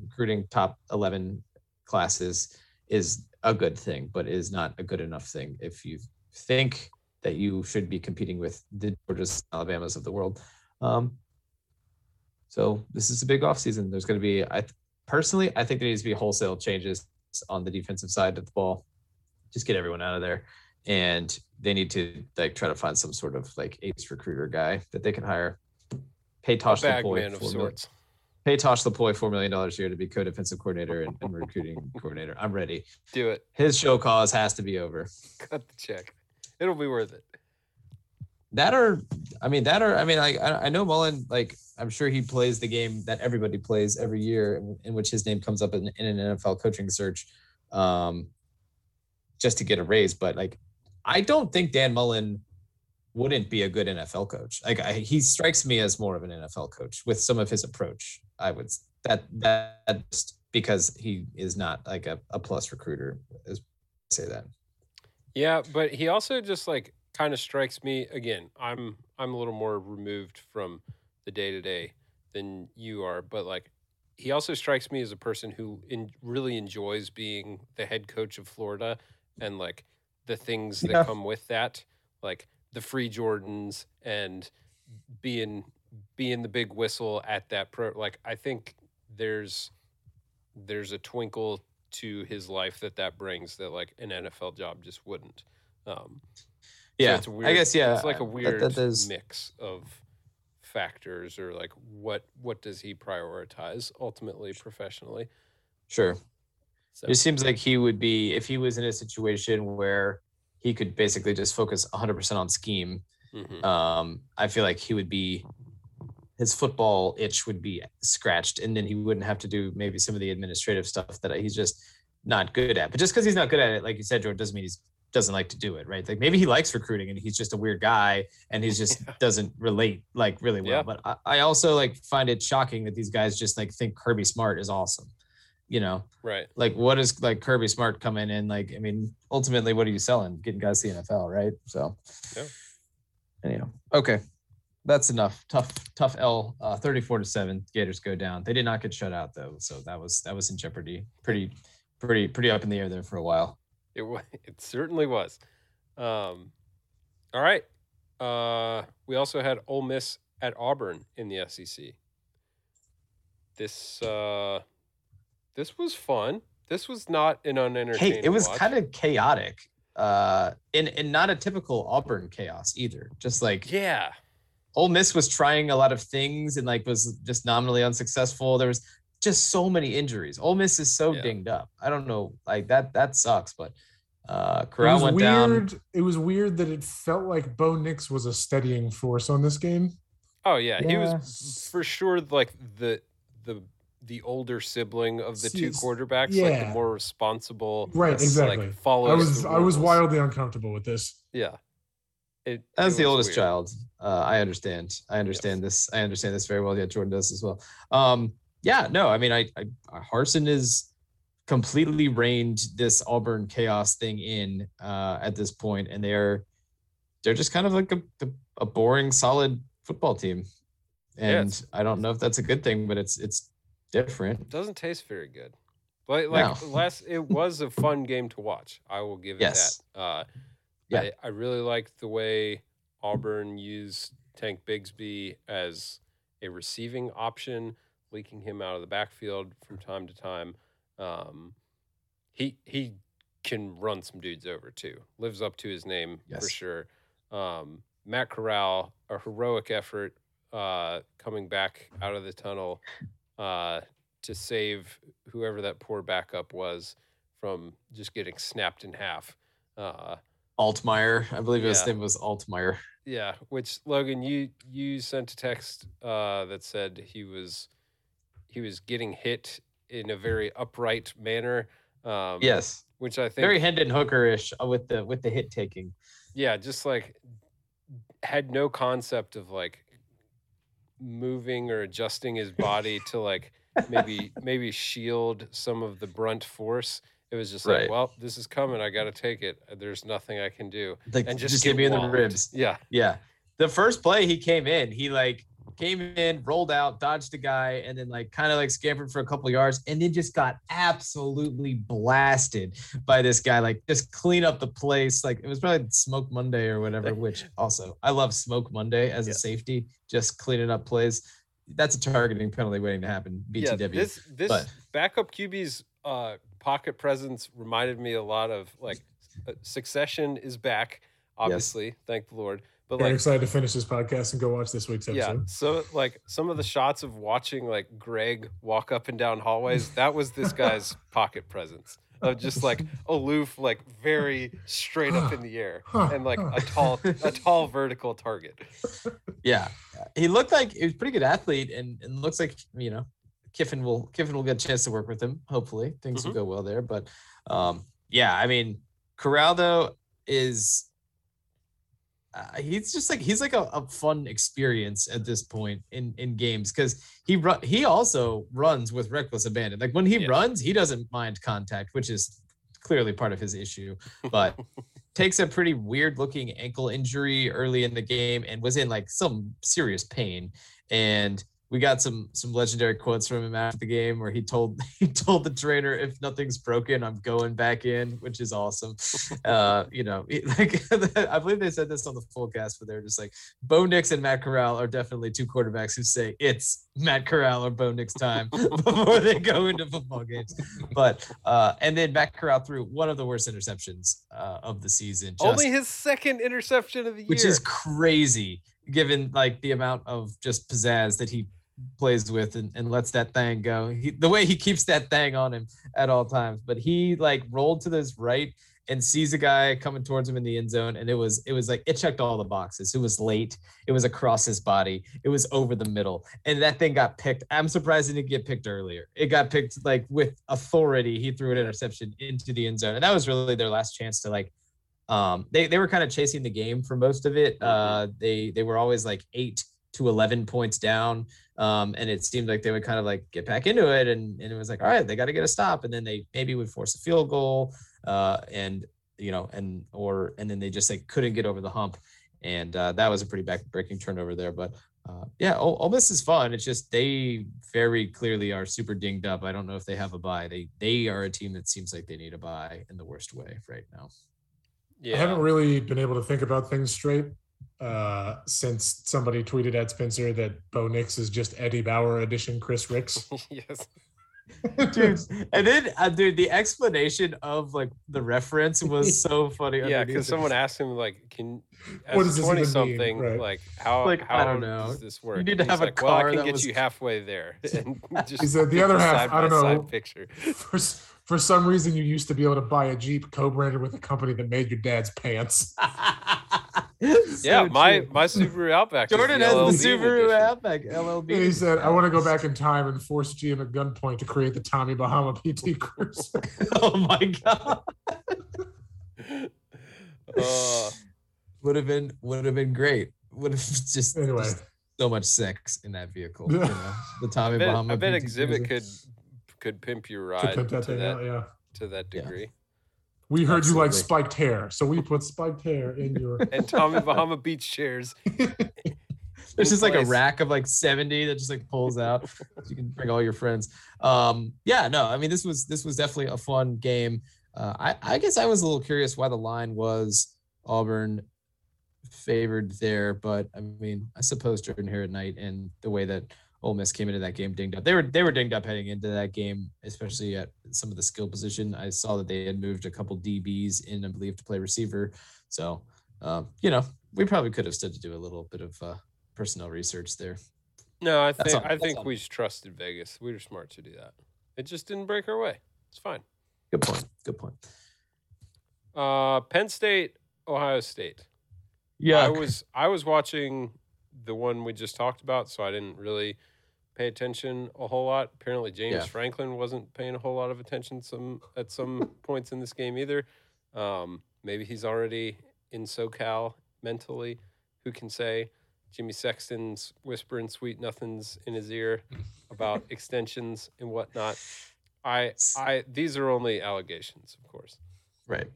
recruiting top eleven classes is a good thing, but is not a good enough thing if you think that you should be competing with the Georgias, Alabamas of the world. Um, so this is a big offseason. There's going to be, I personally, I think there needs to be wholesale changes on the defensive side of the ball. Just get everyone out of there, and they need to like try to find some sort of like ace recruiter guy that they can hire. Pay Tosh Lupoi of sorts. pay Tosh Lupoi four million dollars a year to be co-defensive coordinator and, and recruiting coordinator. I'm ready. Do it. His show cause has to be over. Cut the check. It'll be worth it. That or, I mean, that or, I mean, I I I know Mullen. Like, I'm sure he plays the game that everybody plays every year, in, in which his name comes up in, in an NFL coaching search, um, just to get a raise. But like, I don't think Dan Mullen wouldn't be a good NFL coach. Like, I, he strikes me as more of an NFL coach with some of his approach. I would that that that's because he is not like a, a plus recruiter. Is say that. Yeah, but he also just like kind of strikes me again. I'm I'm a little more removed from the day to day than you are, but like he also strikes me as a person who in, really enjoys being the head coach of Florida and like the things that Yeah. come with that, like the free Jordans and being being the big whistle at that pro. Like I think there's there's a twinkle to his life that that brings that like an NFL job just wouldn't. Um, so Yeah, it's weird, I guess yeah. It's like a that- weird that is- mix of factors, or like what what does he prioritize ultimately professionally? Sure. So It seems like he would be if he was in a situation where he could basically just focus 100% on scheme. mhm. Um, I feel like he would be his football itch would be scratched, and then he wouldn't have to do maybe some of the administrative stuff that he's just not good at. But just because he's not good at it, like you said, Jordan, doesn't mean he's doesn't like to do it, right? Like maybe he likes recruiting and he's just a weird guy and he's just Yeah. doesn't relate like really well. Yeah. But I, I also like find it shocking that these guys just like think Kirby Smart is awesome. You know, right. like what is like Kirby Smart coming in? Like, I mean, ultimately, what are you selling? Getting guys to the NFL, right? So, Yeah. anyhow, okay, that's enough. Tough, tough L. Uh, Thirty-four to seven. Gators go down. They did not get shut out though, so that was that was in jeopardy. Pretty, pretty, pretty up in the air there for a while. It wa- it certainly was. Um, all right. Uh, we also had Ole Miss at Auburn in the SEC. This uh, this was fun. This was not an unentertaining. Hey, it was watch. kind of chaotic. Uh, and and not a typical Auburn chaos either. Just like yeah. Ole Miss was trying a lot of things and like was just nominally unsuccessful. There was just so many injuries. Ole Miss is so Yeah. dinged up. I don't know, like that that sucks. But uh It Corral went weird. down. It was weird that it felt like Bo Nix was a steadying force on this game. Oh yeah, he was for sure like the the the older sibling of the two Yes. quarterbacks, like the Yeah. more responsible, Right, exactly. like follows. I was I was wildly uncomfortable with this. Yeah. It, As it the oldest weird. child, uh, I understand. I understand this. I understand this very well. Yeah, Jordan does as well. Um, yeah, no, I mean, I, I Harsin is completely reined this Auburn chaos thing in uh, at this point, and they're they're just kind of like a, a, boring, solid football team. And it's- I don't know if that's a good thing, but it's it's different. It doesn't taste very good. Like, like No. last, it was a fun game to watch. I will give it Yes. that. Uh, Yeah. I, I really liked the way Auburn used Tank Bigsby as a receiving option, leaking him out of the backfield from time to time. Um, he he can run some dudes over too. Lives up to his name for sure. Um, Matt Corral, a heroic effort uh, coming back out of the tunnel uh, to save whoever that poor backup was from just getting snapped in half. Uh, Altmyer, I believe his Yeah. name was Altmyer. yeah, which Logan, you you sent a text uh, that said he was he was getting hit in a very upright manner. Um, Yes, which I think very Hendon Hooker-ish uh, with the with the hit taking. yeah, just like had no concept of like moving or adjusting his body to like maybe maybe shield some of the brunt force. It was just like, well, this is coming. I got to take it. There's nothing I can do. Like And just, just, get give me in the ribs. Yeah, Yeah. The first play he came in, he like came in, rolled out, dodged a guy, and then like kind of like scampered for a couple yards, and then just got absolutely blasted by this guy. Like just clean up the place. Like it was probably Smoke Monday or whatever. Which also I love Smoke Monday as Yeah. a safety, just cleaning up plays. That's a targeting penalty waiting to happen. yeah. BTW. This this but- backup QB's uh, pocket presence reminded me a lot of like uh, Succession is back. Obviously, thank the Lord. But Very like excited to finish this podcast and go watch this week's episode. Yeah. So like some of the shots of watching like Greg walk up and down hallways, that was this guy's pocket presence. Of just like aloof, like very straight up in the air. And like a tall a tall vertical target. Yeah, he looked like he was a pretty good athlete, and, and looks like you know Kiffin will Kiffin will get a chance to work with him. Hopefully, things will go well there. But um, yeah, I mean, Corral though is uh, he's just like he's like a, a fun experience at this point in in games because he run he also runs with reckless abandon. Like when he Yes. runs, he doesn't mind contact, which is clearly part of his issue. But takes a pretty weird looking ankle injury early in the game and was in like some serious pain and we got some some legendary quotes from him after the game where he told he told the trainer if nothing's broken i'm going back in which is awesome uh you know like i believe they said this on the full cast but they're just like bo nix and matt corral are definitely two quarterbacks who say it's matt corral or bo nix time before they go into football games but uh and then matt corral threw one of the worst interceptions uh, of the season just, Only his second interception of the year. which is crazy given like the amount of just pizzazz that he plays with and, and lets that thing go. He, the way he keeps that thing on him at all times but he like rolled to this right and sees a guy coming towards him in the end zone and it was it was like it checked all the boxes. It was late. It was across his body. It was over the middle. And that thing got picked. I'm surprised it didn't get picked earlier. It got picked like with authority. He threw an interception into the end zone. And that was really their last chance to like um they, they were kind of chasing the game for most of it. Uh they they were always like eight to 11 points down um and it seemed like they would kind of like get back into it and, and it was like all right they got to get a stop and then they maybe would force a field goal uh and you know and or and then they just like couldn't get over the hump and uh that was a pretty back breaking turnover there but uh, yeah, Ole, Ole Miss is fun. It's just they very clearly are super dinged up. I don't know if they have a buy. They they are a team that seems like they need a buy in the worst way right now. yeah. I haven't really been able to think about things straight uh, since somebody tweeted at Spencer that Bo Nix is just Eddie Bauer edition Chris Rix. yes. dude. And then, uh, dude, the explanation of like the reference was so funny. Yeah, underneath because someone asked him like, "Can What as this twenty something Right. like how Like, how I don't know. does this work?" You need to he's have a like, well, I can that get was- you halfway there. And just He said the other half, I don't know. Picture. for, for some reason, you used to be able to buy a Jeep co-branded with a company that made your dad's pants. yeah, So my true. my Subaru Outback. Jordan the has LLB the Subaru edition. Outback LLB. And he said, "I want to go back in time and force GM at gunpoint to create the Tommy Bahama PT Cruiser." oh my god, Uh, would have been would have been great. Would have just, Anyway. just so much sex in that vehicle. You know? The Tommy I bet, Bahama. I bet PT Exhibit Cruiser. could could pimp your to ride pimp to that thing out, yeah. to that Yeah. Degree. We heard you like spiked hair, so we put spiked hair in your. And Tommy Bahama beach chairs. There's just like a rack of like 70 that just like pulls out. you can bring all your friends. Um, yeah, no, I mean this was this was definitely a fun game. Uh, I, I guess I was a little curious why the line was Auburn favored there, but I mean, I suppose Jordan here at night and the way that Ole Miss came into that game dinged up. They were they were dinged up heading into that game, especially at some of the skill position. I saw that they had moved a couple DBs in, I believe, to play receiver. So, um, you know, we probably could have stood to do a little bit of uh, personnel research there. No, I think I think we just trusted Vegas. We were smart to do that. It just didn't break our way. It's fine. Good point. Good point. Uh, Penn State, Ohio State. Yeah. I was I was watching the one we just talked about, so I didn't really pay attention a whole lot. Apparently, James Yeah. Franklin wasn't paying a whole lot of attention some at some points in this game either. Um, maybe he's already in SoCal mentally. Who can say? Jimmy Sexton's whispering sweet nothings in his ear about extensions and whatnot. I I these are only allegations, of course. Right.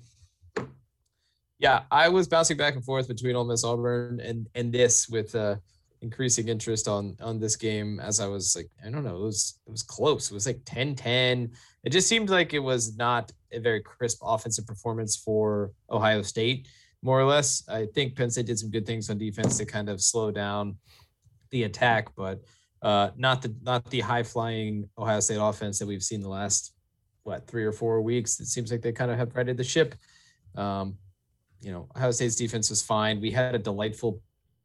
Yeah, I was bouncing back and forth between Ole Miss, Auburn, and and this with uh, increasing interest on on this game as I was like, I don't know, it was it was close. It was like 10-10. It just seemed like it was not a very crisp offensive performance for Ohio State, more or less. I think Penn State did some good things on defense to kind of slow down the attack, but uh, not the not the high flying Ohio State offense that we've seen the last what three or four weeks. It seems like they kind of have righted the ship. Um, you know, Ohio State's defense was fine. We had a delightful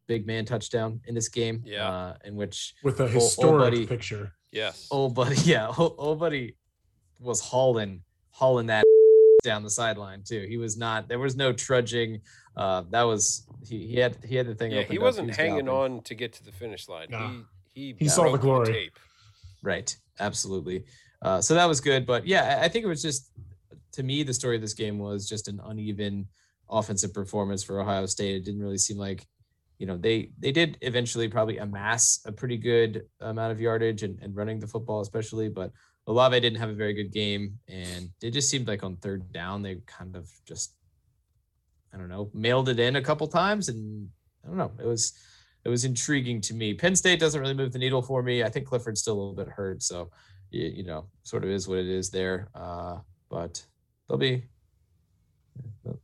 big man touchdown in this game. Yeah. Uh, in which with a old historic buddy- picture. Yes. old buddy, yeah, old, old buddy was hauling hauling that down the sideline too. He was not. There was no trudging. Uh, that was he. He had he had the thing. Yeah, he wasn't was hanging galloping. on to get to the finish line. Nah. He he, He saw the broke glory. tape. Right. Absolutely. Uh, so that was good. But yeah, I I think it was just to me the story of this game was just an uneven offensive performance for Ohio State. It didn't really seem like, you know, they they did eventually probably amass a pretty good amount of yardage and, and running the football, especially, but Olave didn't have a very good game. And it just seemed like on third down, they kind of just I don't know, mailed it in a couple times and I don't know. It was it was intriguing to me. Penn State doesn't really move the needle for me. I think Clifford's still a little bit hurt, so you, you know, sort of is what it is there. Uh, but they'll be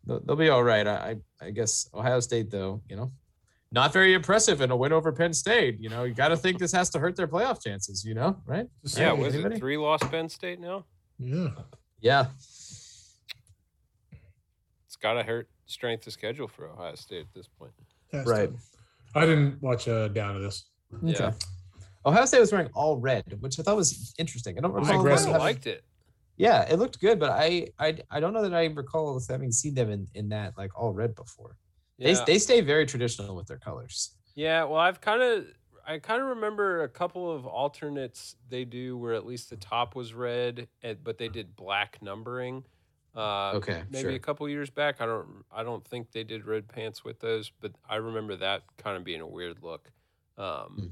they'll, they'll be all right. I I I guess Ohio State though, you know, not very impressive in a win over Penn State. You know, you got to think this has to hurt their playoff chances. You know, right? Just Yeah, saying. was anybody? it three lost Penn State now? Yeah. Yeah. It's got to hurt strength of schedule for Ohio State at this point. Has Right. to. I didn't watch uh, down to this. Yeah. Ohio State was wearing all red, which I thought was interesting. I don't was recall. I aggressive. having- liked it. Yeah, it looked good, but I, I I don't know that I recall having seen them in, in that like all red before. They Yeah. they stay very traditional with their colors. Yeah, well, I've kind of I kind of remember a couple of alternates they do where at least the top was red, but they did black numbering. Uh, Okay, maybe sure. a couple years back. I don't I don't think they did red pants with those, but I remember that kind of being a weird look. Um, Hmm.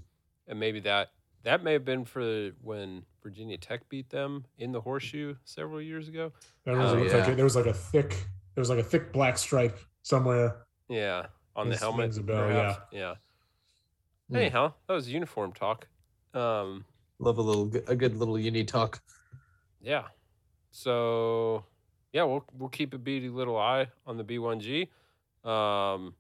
And maybe that that may have been for when Virginia Tech beat them in the horseshoe several years ago. There was, Oh, yeah. like there was like a thick there was like a thick black stripe somewhere. Yeah, on the This helmet. rings a bell, perhaps. yeah. Hmm. Anyhow, that was uniform talk. Um, Love a little a good little uni talk. Yeah. So yeah, we'll we'll keep a beady little eye on the B1G. Um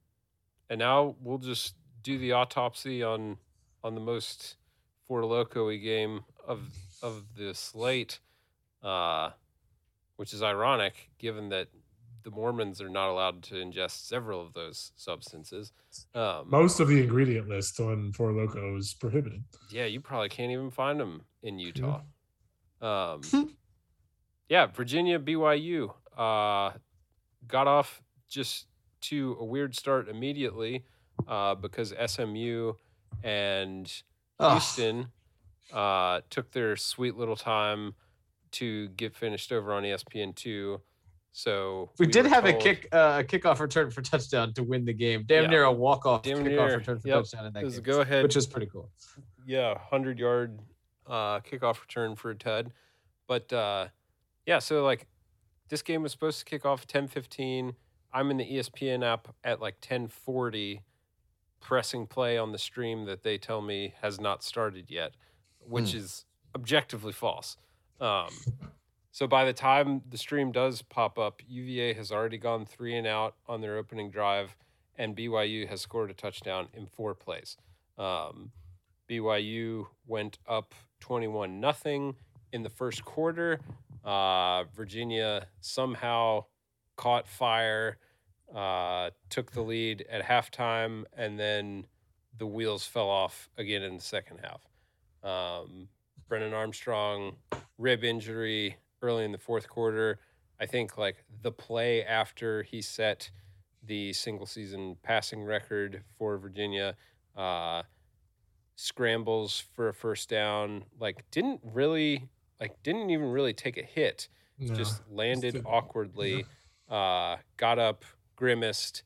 and now we'll just do the autopsy on on the most Four Loco game of of the slate. Uh which is ironic given that the Mormons are not allowed to ingest several of those substances. Um, Most of the ingredient list on Four Loco is prohibited. yeah, you probably can't even find them in Utah. Um, yeah, Virginia, BYU uh, got off just to a weird start immediately uh, because SMU and Houston uh, took their sweet little time to get finished over on E ESPN two. So we, did were have a told- kick uh, a kickoff return for touchdown to win the game. Damn Yeah. near a walk off kickoff near, return for yep. touchdown in that a game, go ahead which is pretty cool. yeah, hundred yard uh, kickoff return for a tud. But uh, yeah, so like this game was supposed to kick off ten fifteen. I'm in the ESPN app at like ten forty, pressing play on the stream that they tell me has not started yet, which is objectively false. Um, so by the time the stream does pop up, UVA has already gone three and out on their opening drive, and BYU has scored a touchdown in four plays. Um, BYU went up 21 nothing in the first quarter. Uh, Virginia somehow caught fire, uh, took the lead at halftime, and then the wheels fell off again in the second half. Um, Brennan Armstrong, rib injury early in the fourth quarter. I think like the play after he set the single season passing record for Virginia, uh, scrambles for a first down, like didn't really like didn't even really take a hit No. just landed didn't. awkwardly, uh, got up, grimaced.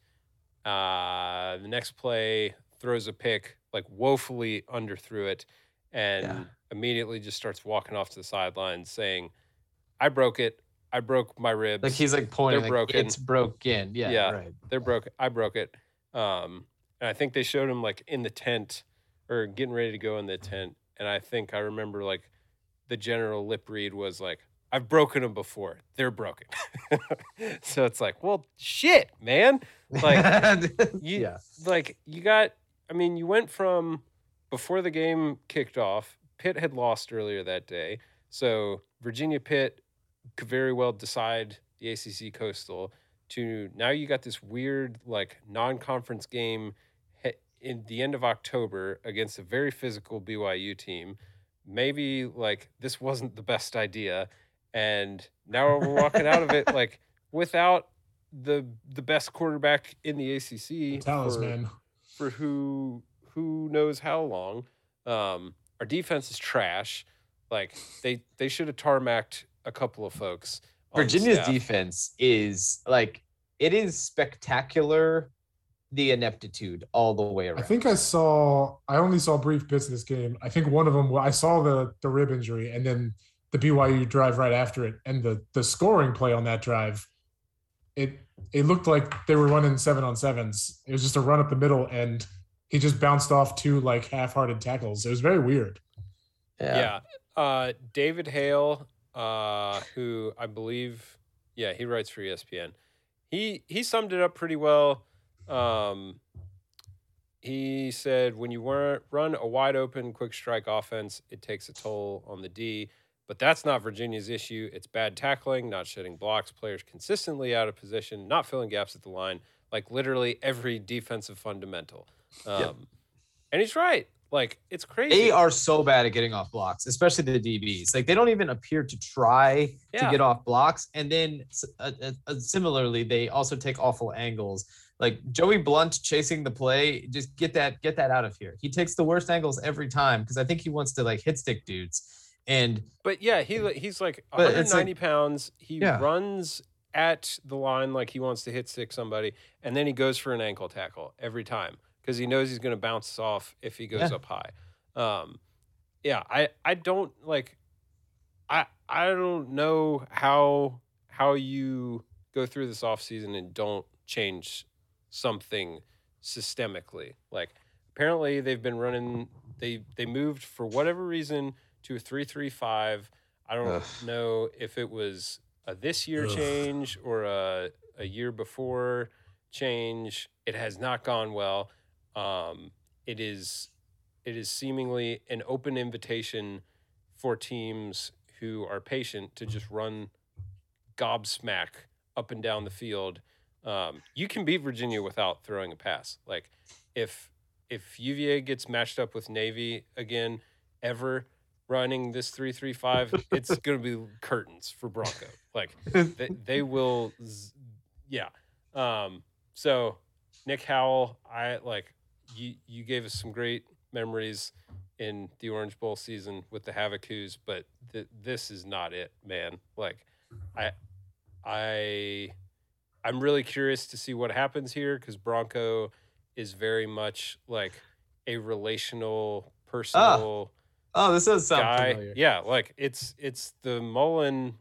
Uh, the next play throws a pick, like woefully underthrew it, and Yeah. immediately just starts walking off to the sideline saying, "I broke it. I broke my ribs. Like he's like pointing, They're like, broken. it's broken. Yeah, Yeah. right. They're broke. I broke it." Um, and I think they showed him like in the tent or getting ready to go in the tent, and I think I remember like the general lip read was like, I've broken them before. They're broken. so it's like, well, shit, man. Like, You, yeah, Like, you got, I mean, you went from before the game kicked off, Pitt had lost earlier that day. So Virginia Pitt could very well decide the ACC Coastal to now you got this weird, like, non conference game in the end of October against a very physical BYU team. Maybe like this wasn't the best idea, and now we're walking out of it like without the the best quarterback in the ACC for, Talisman. for who who knows how long. Um, our defense is trash. Like they they should have tarmacked a couple of folks. Virginia's defense is like it is spectacular. The ineptitude all the way around. I think I saw. I only saw brief bits of this game. I think one of them. I saw the the rib injury, and then the BYU drive right after it, and the the scoring play on that drive. It it looked like they were running seven on sevens. It was just a run up the middle, and he just bounced off two like half-hearted tackles. It was very weird. Yeah. Uh, David Hale, uh, who I believe, yeah, he writes for ESPN. He he summed it up pretty well. Um, he said, when you weren't run a wide open quick strike offense, it takes a toll on the D. But that's not Virginia's issue. It's bad tackling, not shedding blocks, players consistently out of position, not filling gaps at the line, like literally every defensive fundamental. Um, Yep. And he's right. Like it's crazy. They are so bad at getting off blocks, especially the DBs. Like they don't even appear to try Yeah. to get off blocks. And then uh, uh, uh, similarly, they also take awful angles. Like Joey Blount chasing the play, just get that get that out of here. He takes the worst angles every time because I think he wants to like hit stick dudes. And But yeah, he he's like But it's 190 pounds. He Yeah. runs at the line like he wants to hit stick somebody, and then he goes for an ankle tackle every time because he knows he's going to bounce off if he goes Yeah. up high. Um, yeah, I I don't like. I I don't know how how you go through this offseason and don't change something systemically. Like apparently they've been running they they moved for whatever reason to a 335. I don't Ugh. know if it was a this year Ugh. change or a a year before change. It has not gone well. Um, it is it is seemingly an open invitation for teams who are patient to just run gobsmack up and down the field. Um, you can beat Virginia without throwing a pass. Like if if UVA gets matched up with Navy again, ever running this three three five, it's gonna be curtains for Bronco. Like they, they will, z- yeah. Um, so Nick Howell, I like you. You gave us some great memories in the Orange Bowl season with the Havocoos, but th- this is not it, man. Like, I, I, I'm really curious to see what happens here because Bronco is very much like a relational, personal ah. oh, this does sound guy. familiar. Yeah, like it's it's the Mullen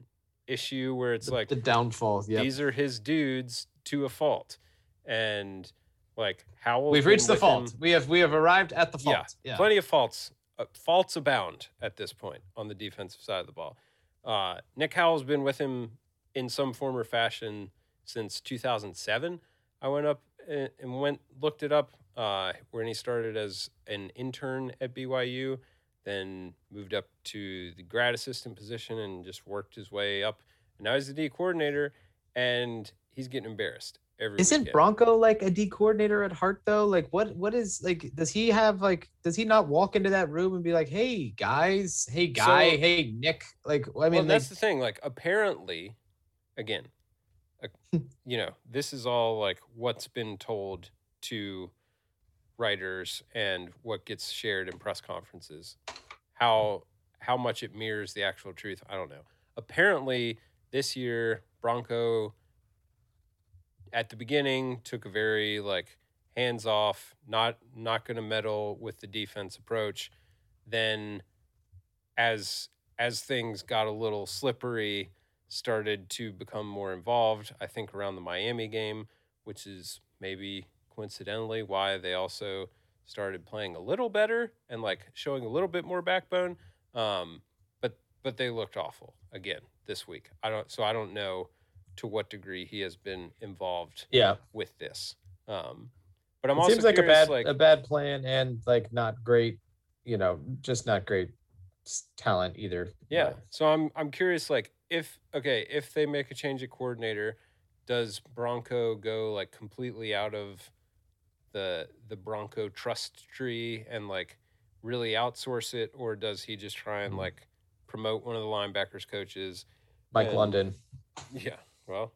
issue where it's The- like the downfall. Yeah. these are his dudes to a fault. And Like Howell. We've reached the fault. We have we have arrived at the fault. Yeah, plenty of faults. Uh, faults abound at this point on the defensive side of the ball. Uh, Nick Howell's been with him in some form or fashion since 2007. I went up and and went looked it up uh, when he started as an intern at BYU, then moved up to the grad assistant position and just worked his way up. And now he's the D coordinator, and he's getting embarrassed every. Isn't weekend. Bronco like a D coordinator at heart though? Like what what is like does he have like does he not walk into that room and be like, "Hey guys, hey guy, So- hey Nick." Like I well, mean like, that's the thing. Like, apparently, again, uh, you know, this is all like what's been told to writers and what gets shared in press conferences. How how much it mirrors the actual truth, I don't know. Apparently, this year Bronco at the beginning took a very like hands off, not not going to meddle with the defense approach. Then as as things got a little slippery, started to become more involved. I think around the Miami game, which is maybe coincidentally why they also started playing a little better and like showing a little bit more backbone. Um, but but they looked awful again this week. I don't so I don't know to what degree he has been involved yeah. with this. Um, but I'm It also seems like a bad like a bad plan and like not great, you know, just not great talent either. Yeah. So I'm I'm curious like if okay, if they make a change at coordinator, does Bronco go like completely out of the the Bronco trust tree and like really outsource it or does he just try and Mhm. like promote one of the linebackers coaches? Mike And- London. Yeah. Well,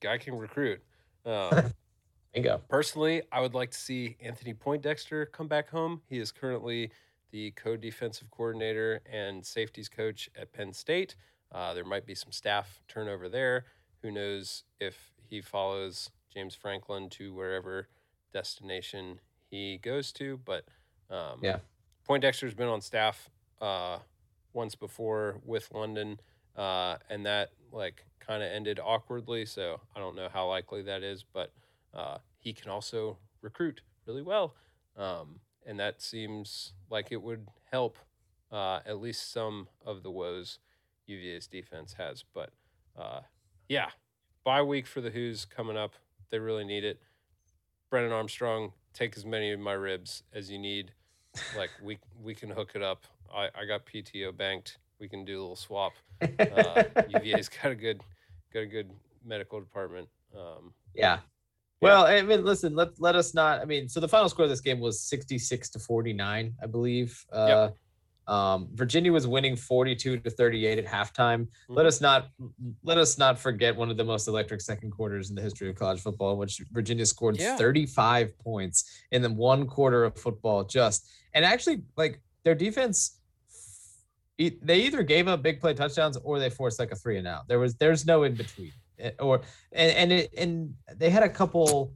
guy can recruit. Um, Bingo. Personally, I would like to see Anthony Poindexter come back home. He is currently the co defensive coordinator and safeties coach at Penn State. Uh, there might be some staff turnover there. Who knows if he follows James Franklin to wherever destination he goes to? But um, Yeah. Poindexter's been on staff uh, once before with London, uh, and that like kind of ended awkwardly. So I don't know how likely that is, but uh, he can also recruit really well, um, and that seems like it would help uh, at least some of the woes UVA's defense has. But uh, yeah, bye week for the Hoos coming up. They really need it. Brennan Armstrong, take as many of my ribs as you need. Like we we can hook it up. I, I got PTO banked. We can do a little swap. Uh, UVA's got a good got a good medical department. Um, Yeah. Well, I mean, listen, let let us not. I mean, so the final score of this game was 66 to 49, I believe. Uh, um, Virginia was winning 42 to 38 at halftime. Let Mhm. us not let us not forget one of the most electric second quarters in the history of college football, in which Virginia scored Yeah. 35 points in the one quarter of football. Just and actually, like their defense, they either gave up big play touchdowns or they forced like a three and out. There was there's no in between. Eh, Or and and it, and they had a couple.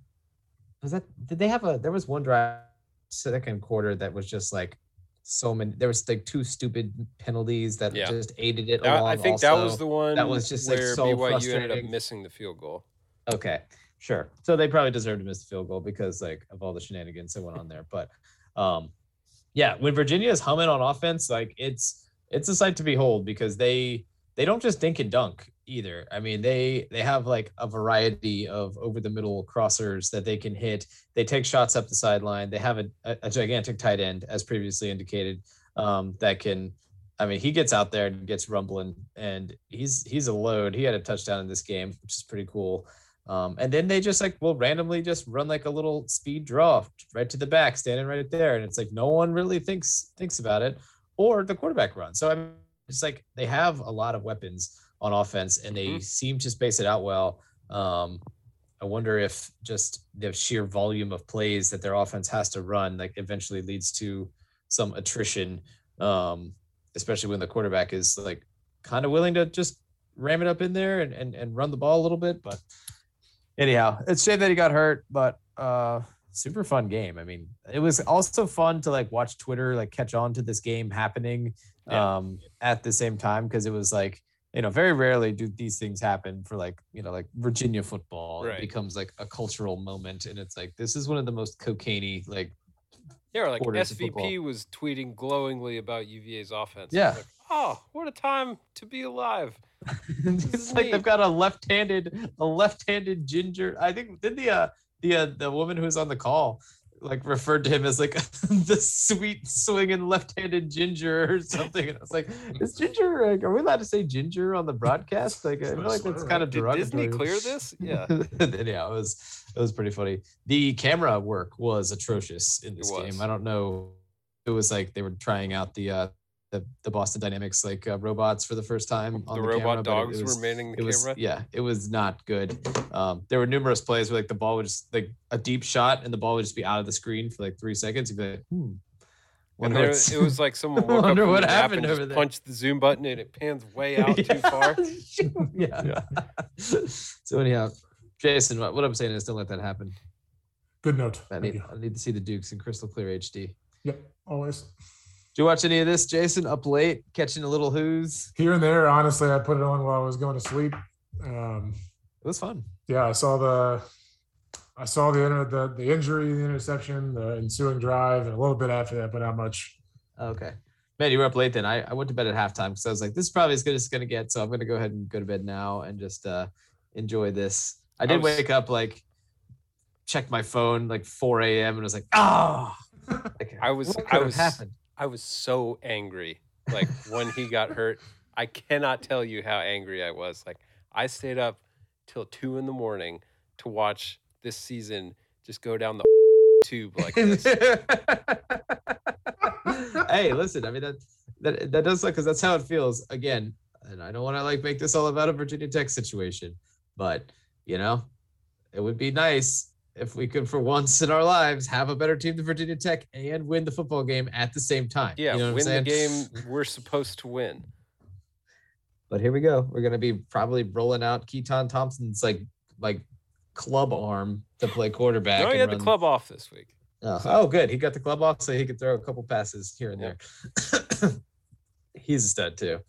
Was that did they have a? There was one drive second quarter that was just like so many. There was like two stupid penalties that Yeah. just aided it that-. I think that was the one that was just, like, where so BYU ended up missing the field goal. Okay, sure. So they probably deserved to miss the field goal because like of all the shenanigans that went on there. But um yeah, when Virginia is humming on offense, like it's it's a sight to behold because they they don't just dink and dunk either. I mean, they they have like a variety of over the middle crossers that they can hit. They take shots up the sideline. They have a, a, gigantic tight end, as previously indicated, um, that can I mean, he gets out there and gets rumbling, and he's he's a load. He had a touchdown in this game, which is pretty cool. Um, and then they just like will randomly just run like a little speed draw right to the back, standing right there, and it's like no one really thinks thinks about it, or the quarterback run. So I mean, it's like they have a lot of weapons on offense, and they Mhm. seem to space it out well. Um, I wonder if just the sheer volume of plays that their offense has to run, like eventually leads to some attrition, um, especially when the quarterback is like kind of willing to just ram it up in there and, and, and run the ball a little bit. But anyhow, it's shame that he got hurt, but uh super fun game. I mean, it was also fun to like watch Twitter like catch on to this game happening Yeah. um at the same time because it was like you know, very rarely do these things happen for like, you know, like Virginia football. Right. It becomes like a cultural moment. And it's like, this is one of the most cocaine like, Yeah, like SVP was tweeting glowingly about UVA's offense. Yeah. Like, oh, what a time to be alive. it's like neat. they've got a left-handed, a left-handed ginger. I think did the uh the uh, the woman who was on the call like referred to him as like the sweet swinging left-handed ginger or something. And I was like, is ginger? Like, are we allowed to say ginger on the broadcast? Like, I feel like that's kind of Did Disney derogatory. clear this? Yeah. yeah, it was it was pretty funny. The camera work was atrocious in this game. I don't know. It was like they were trying out the uh the, the Boston Dynamics like uh, robots for the first time on the the, robot camera, but it- dogs it was, were manning the was camera. yeah, it was not good. Um, there were numerous plays where like the ball would just like a deep shot and the ball would just be out of the screen for like three seconds. You'd be like, hmm. And there, it was like someone woke Wonder from what happened and over there. punched the zoom button and it pans way out too far. yeah. so anyhow, Jason, what, what I'm saying is don't let that happen. Good note. I need. I need to see the Dukes in crystal clear HD. Yep, always. Did you watch any of this, Jason? Up late, catching a little Hoos. Here and there, honestly, I put it on while I was going to sleep. Um, It was fun. yeah, I saw the, I saw the inter- the the injury, the interception, the ensuing drive, and a little bit after that, but not much. Okay. Man, you were up late then. I, I went to bed at halftime because I was like, this is probably as good as it's gonna get. So I'm gonna go ahead and go to bed now and just uh enjoy this. I did was- wake up like checked my phone like 4 a.m. and was like, oh like, I was- what I could have was- happened. I was so angry. Like when he got hurt, I cannot tell you how angry I was. Like I stayed up till two in the morning to watch this season just go down the tube like this. hey, listen, I mean that that that does look because that's how it feels. Again, and I don't want to like make this all about a Virginia Tech situation, but you know, it would be nice if we could, for once in our lives, have a better team than Virginia Tech and win the football game at the same time. Yeah, you know win the game we're supposed to win. But here we go. We're gonna be probably rolling out Keytaon Thompson's like like club arm to play quarterback. No, he and had the club off this week. Oh, oh, good. He got the club off so he could throw a couple passes here and Yeah. there. He's a stud too.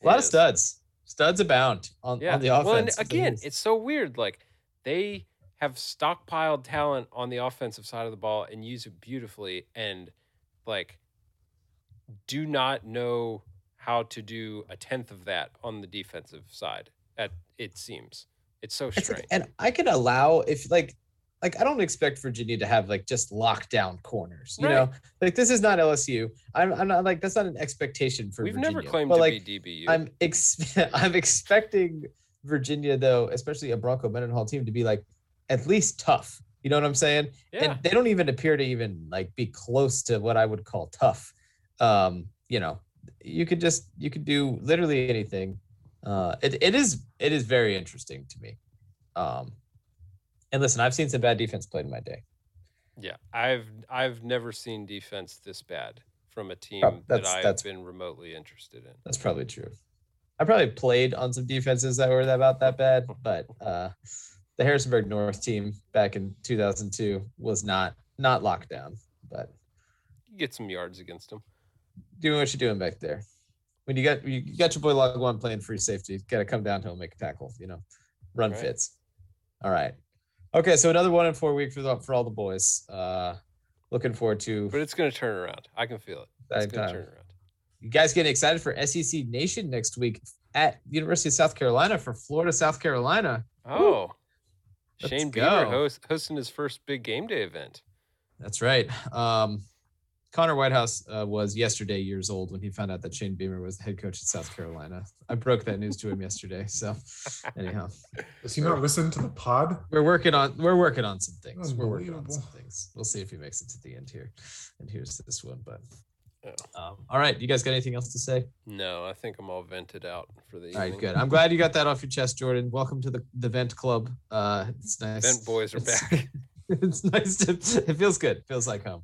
He A lot of studs. Studs abound on, Yeah. on the offense. Well, and again, it's so weird. Like they have stockpiled talent on the offensive side of the ball and use it beautifully, and like do not know how to do a tenth of that on the defensive side. At it seems it's so It's like- strange. and I can allow if like like I don't expect Virginia to have like just lockdown corners. You know, like this is not LSU. I'm I'm not like that's not an expectation for We've Virginia. never claimed but, to like, be DBU. I'm ex- I'm expecting Virginia though, especially a Bronco Mendenhall team, to be like at least tough. You know what I'm saying? yeah, and they don't even appear to even like be close to what I would call tough. Um, you know, you could just you could do literally anything. Uh, it, it is it is very interesting to me. Um, and listen, I've seen some bad defense played in my day. yeah. I've I've never seen defense this bad from a team that that's- I've that's- been remotely interested in. That's probably true. I probably played on some defenses that were about that bad, but uh, the Harrisonburg North team back in 2002 was not not locked down, but You get some yards against them. doing what you're doing back there. When you got you got your boy log one playing free safety, got to come down to him, make a tackle, you know, run Right. fits. All right. Okay, so another one in four week for the, for all the boys. Uh, looking forward to But it's going to turn around. I can feel it. It's going to turn around. You guys getting excited for SEC Nation next week at University of South Carolina for Florida, South Carolina. Oh, Let's Shane go. Beamer host, hosting his first big game day event. That's right. Um, Connor Whitehouse uh, was yesterday years old when he found out that Shane Beamer was the head coach at South Carolina. I broke that news to him yesterday. So, anyhow, Does he not listen to the pod? we're working on we're working on some things. We're working on some things. We'll see if he makes it to the end here. And here's this one. But Yeah. um, all right, you guys got anything else to say? No, I think I'm all vented out for the All right, evening. good. I'm glad you got that off your chest, Jordan. Welcome to the the Vent Club. Uh, it's nice. Vent boys are It's- back. it's nice to. It feels good. Feels like home.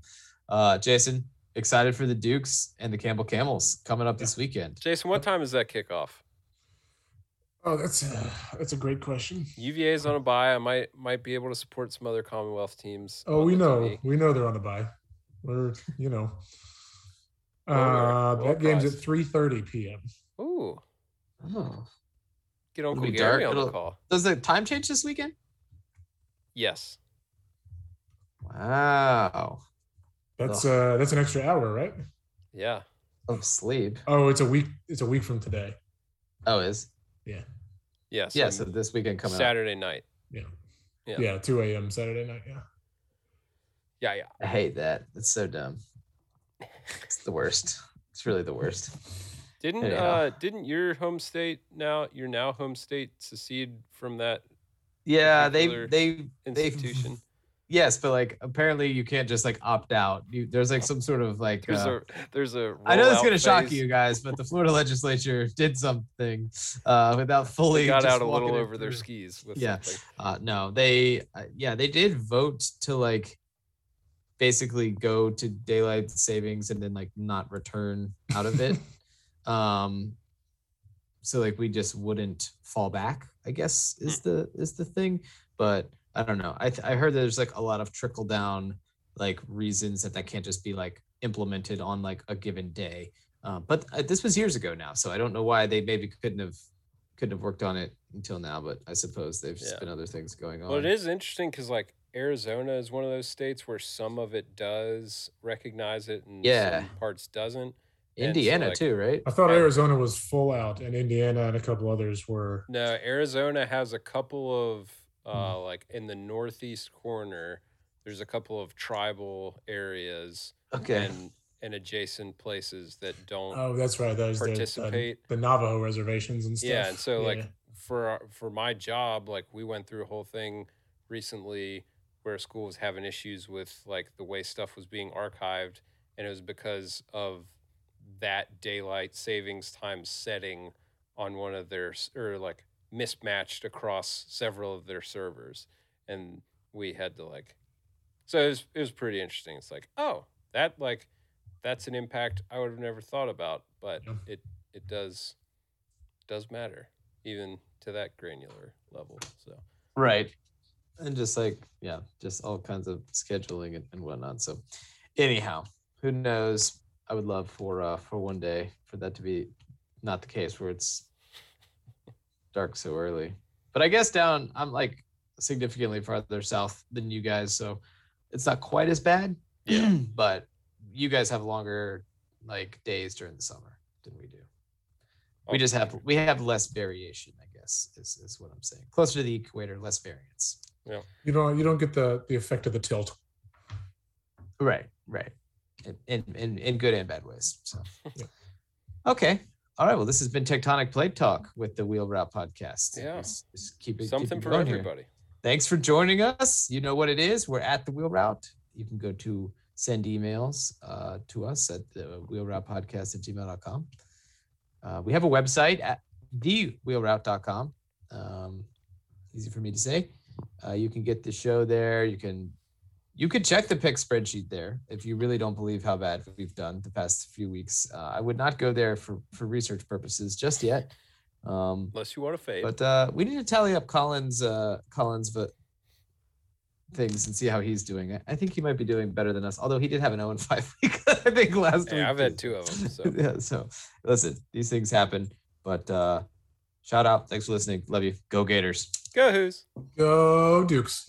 Uh, Jason, excited for the Dukes and the Campbell Camels coming up this weekend. Jason, what time is that kickoff? Oh, that's a, that's a great question. UVA is on a buy. I might might be able to support some other Commonwealth teams. Oh, we know, TV. we know they're on the buy. We're, you know, Well, we're- uh, that game's at prized. three thirty p.m. Ooh, Oh, Get Uncle be Gary dark. on the It'll- call. Does the time change this weekend? Yes. Wow. That's uh that's an extra hour, right? Yeah. Of sleep. Oh, it's a week. It's a week from today. Oh, is Yeah. Yes. Yeah. So this weekend coming up. Saturday night. Yeah. Yeah. Yeah. 2 a.m. Saturday night. Yeah. Yeah, yeah. I hate that. It's so dumb. It's the worst. It's really the worst. Didn't Anyhow. uh didn't your home state now your now home state secede from that Yeah, they they they institution? Yes, but like apparently you can't just like opt out. You, there's like some sort of like. There's uh, a there's a I know it's gonna shock you guys, but the Florida legislature did something uh, without fully They got out a little over their skis with Yeah. something. Uh, no, they uh, yeah they did vote to like basically go to daylight savings and then like not return out of it. um, so like we just wouldn't fall back. I guess is the is the thing, but I don't know. I th- I heard there's like a lot of trickle down like reasons that that can't just be like implemented on like a given day. Uh, but uh, this was years ago now, so I don't know why they maybe couldn't have couldn't have worked on it until now. But I suppose they've just Yeah. been other things going on. Well, it is interesting because like Arizona is one of those states where some of it does recognize it and Yeah. some parts doesn't. and so, Indiana like- too, right? I thought Arizona was full out, and Indiana and a couple others were. No, Arizona has a couple of uh Hmm. like in the northeast corner. There's a couple of tribal areas Okay. and and adjacent places that don't. Oh, that's right. Those the, the, Participate. the Navajo reservations and stuff. Yeah, and so like for our- for my job, like we went through a whole thing recently where school was having issues with like the way stuff was being archived, and it was because of that daylight savings time setting on one of their or like mismatched across several of their servers, and we had to like. So it was it was pretty interesting. It's like oh that like that's an impact I would have never thought about, but Yeah. it it does does matter even to that granular level. So right. And just like, yeah, just all kinds of scheduling and, and whatnot. So anyhow, who knows? I would love for uh for one day for that to be not the case where it's dark so early. But I guess down I'm like significantly farther south than you guys, so it's not quite as bad. Yeah. but you guys have longer like days during the summer than we do. We just have we have less variation, I guess, is, is what I'm saying. Closer to the equator, less variance. You don't you don't get the the effect of the tilt. Right, right. In in in, in good and bad ways. So Yeah. okay. All right. Well, this has been Tectonic Plate Talk with the Wheel Route Podcast. Yeah. Just, just keep it keep something it for going here. everybody. Thanks for joining us. You know what it is. We're at the Wheel Route. You can go to send emails uh, to us at the Wheel Route Podcast at gmail.com. Uh, we have a website at thewheelroute.com. Um, easy for me to say. Uh, you can get the show there. You can you could check the pick spreadsheet there if you really don't believe how bad we've done the past few weeks. Uh, I would not go there for for research purposes just yet. Um, Unless you want to fade. but uh, we need to tally up Collins uh, Collins but things and see how he's doing. I, think he might be doing better than us. Although he did have an 0 5 week, I think last week. yeah, I've had two of them. So yeah. So listen, these things happen. But uh, shout out, thanks for listening. Love you. Go Gators. go Hoos. Go Dukes.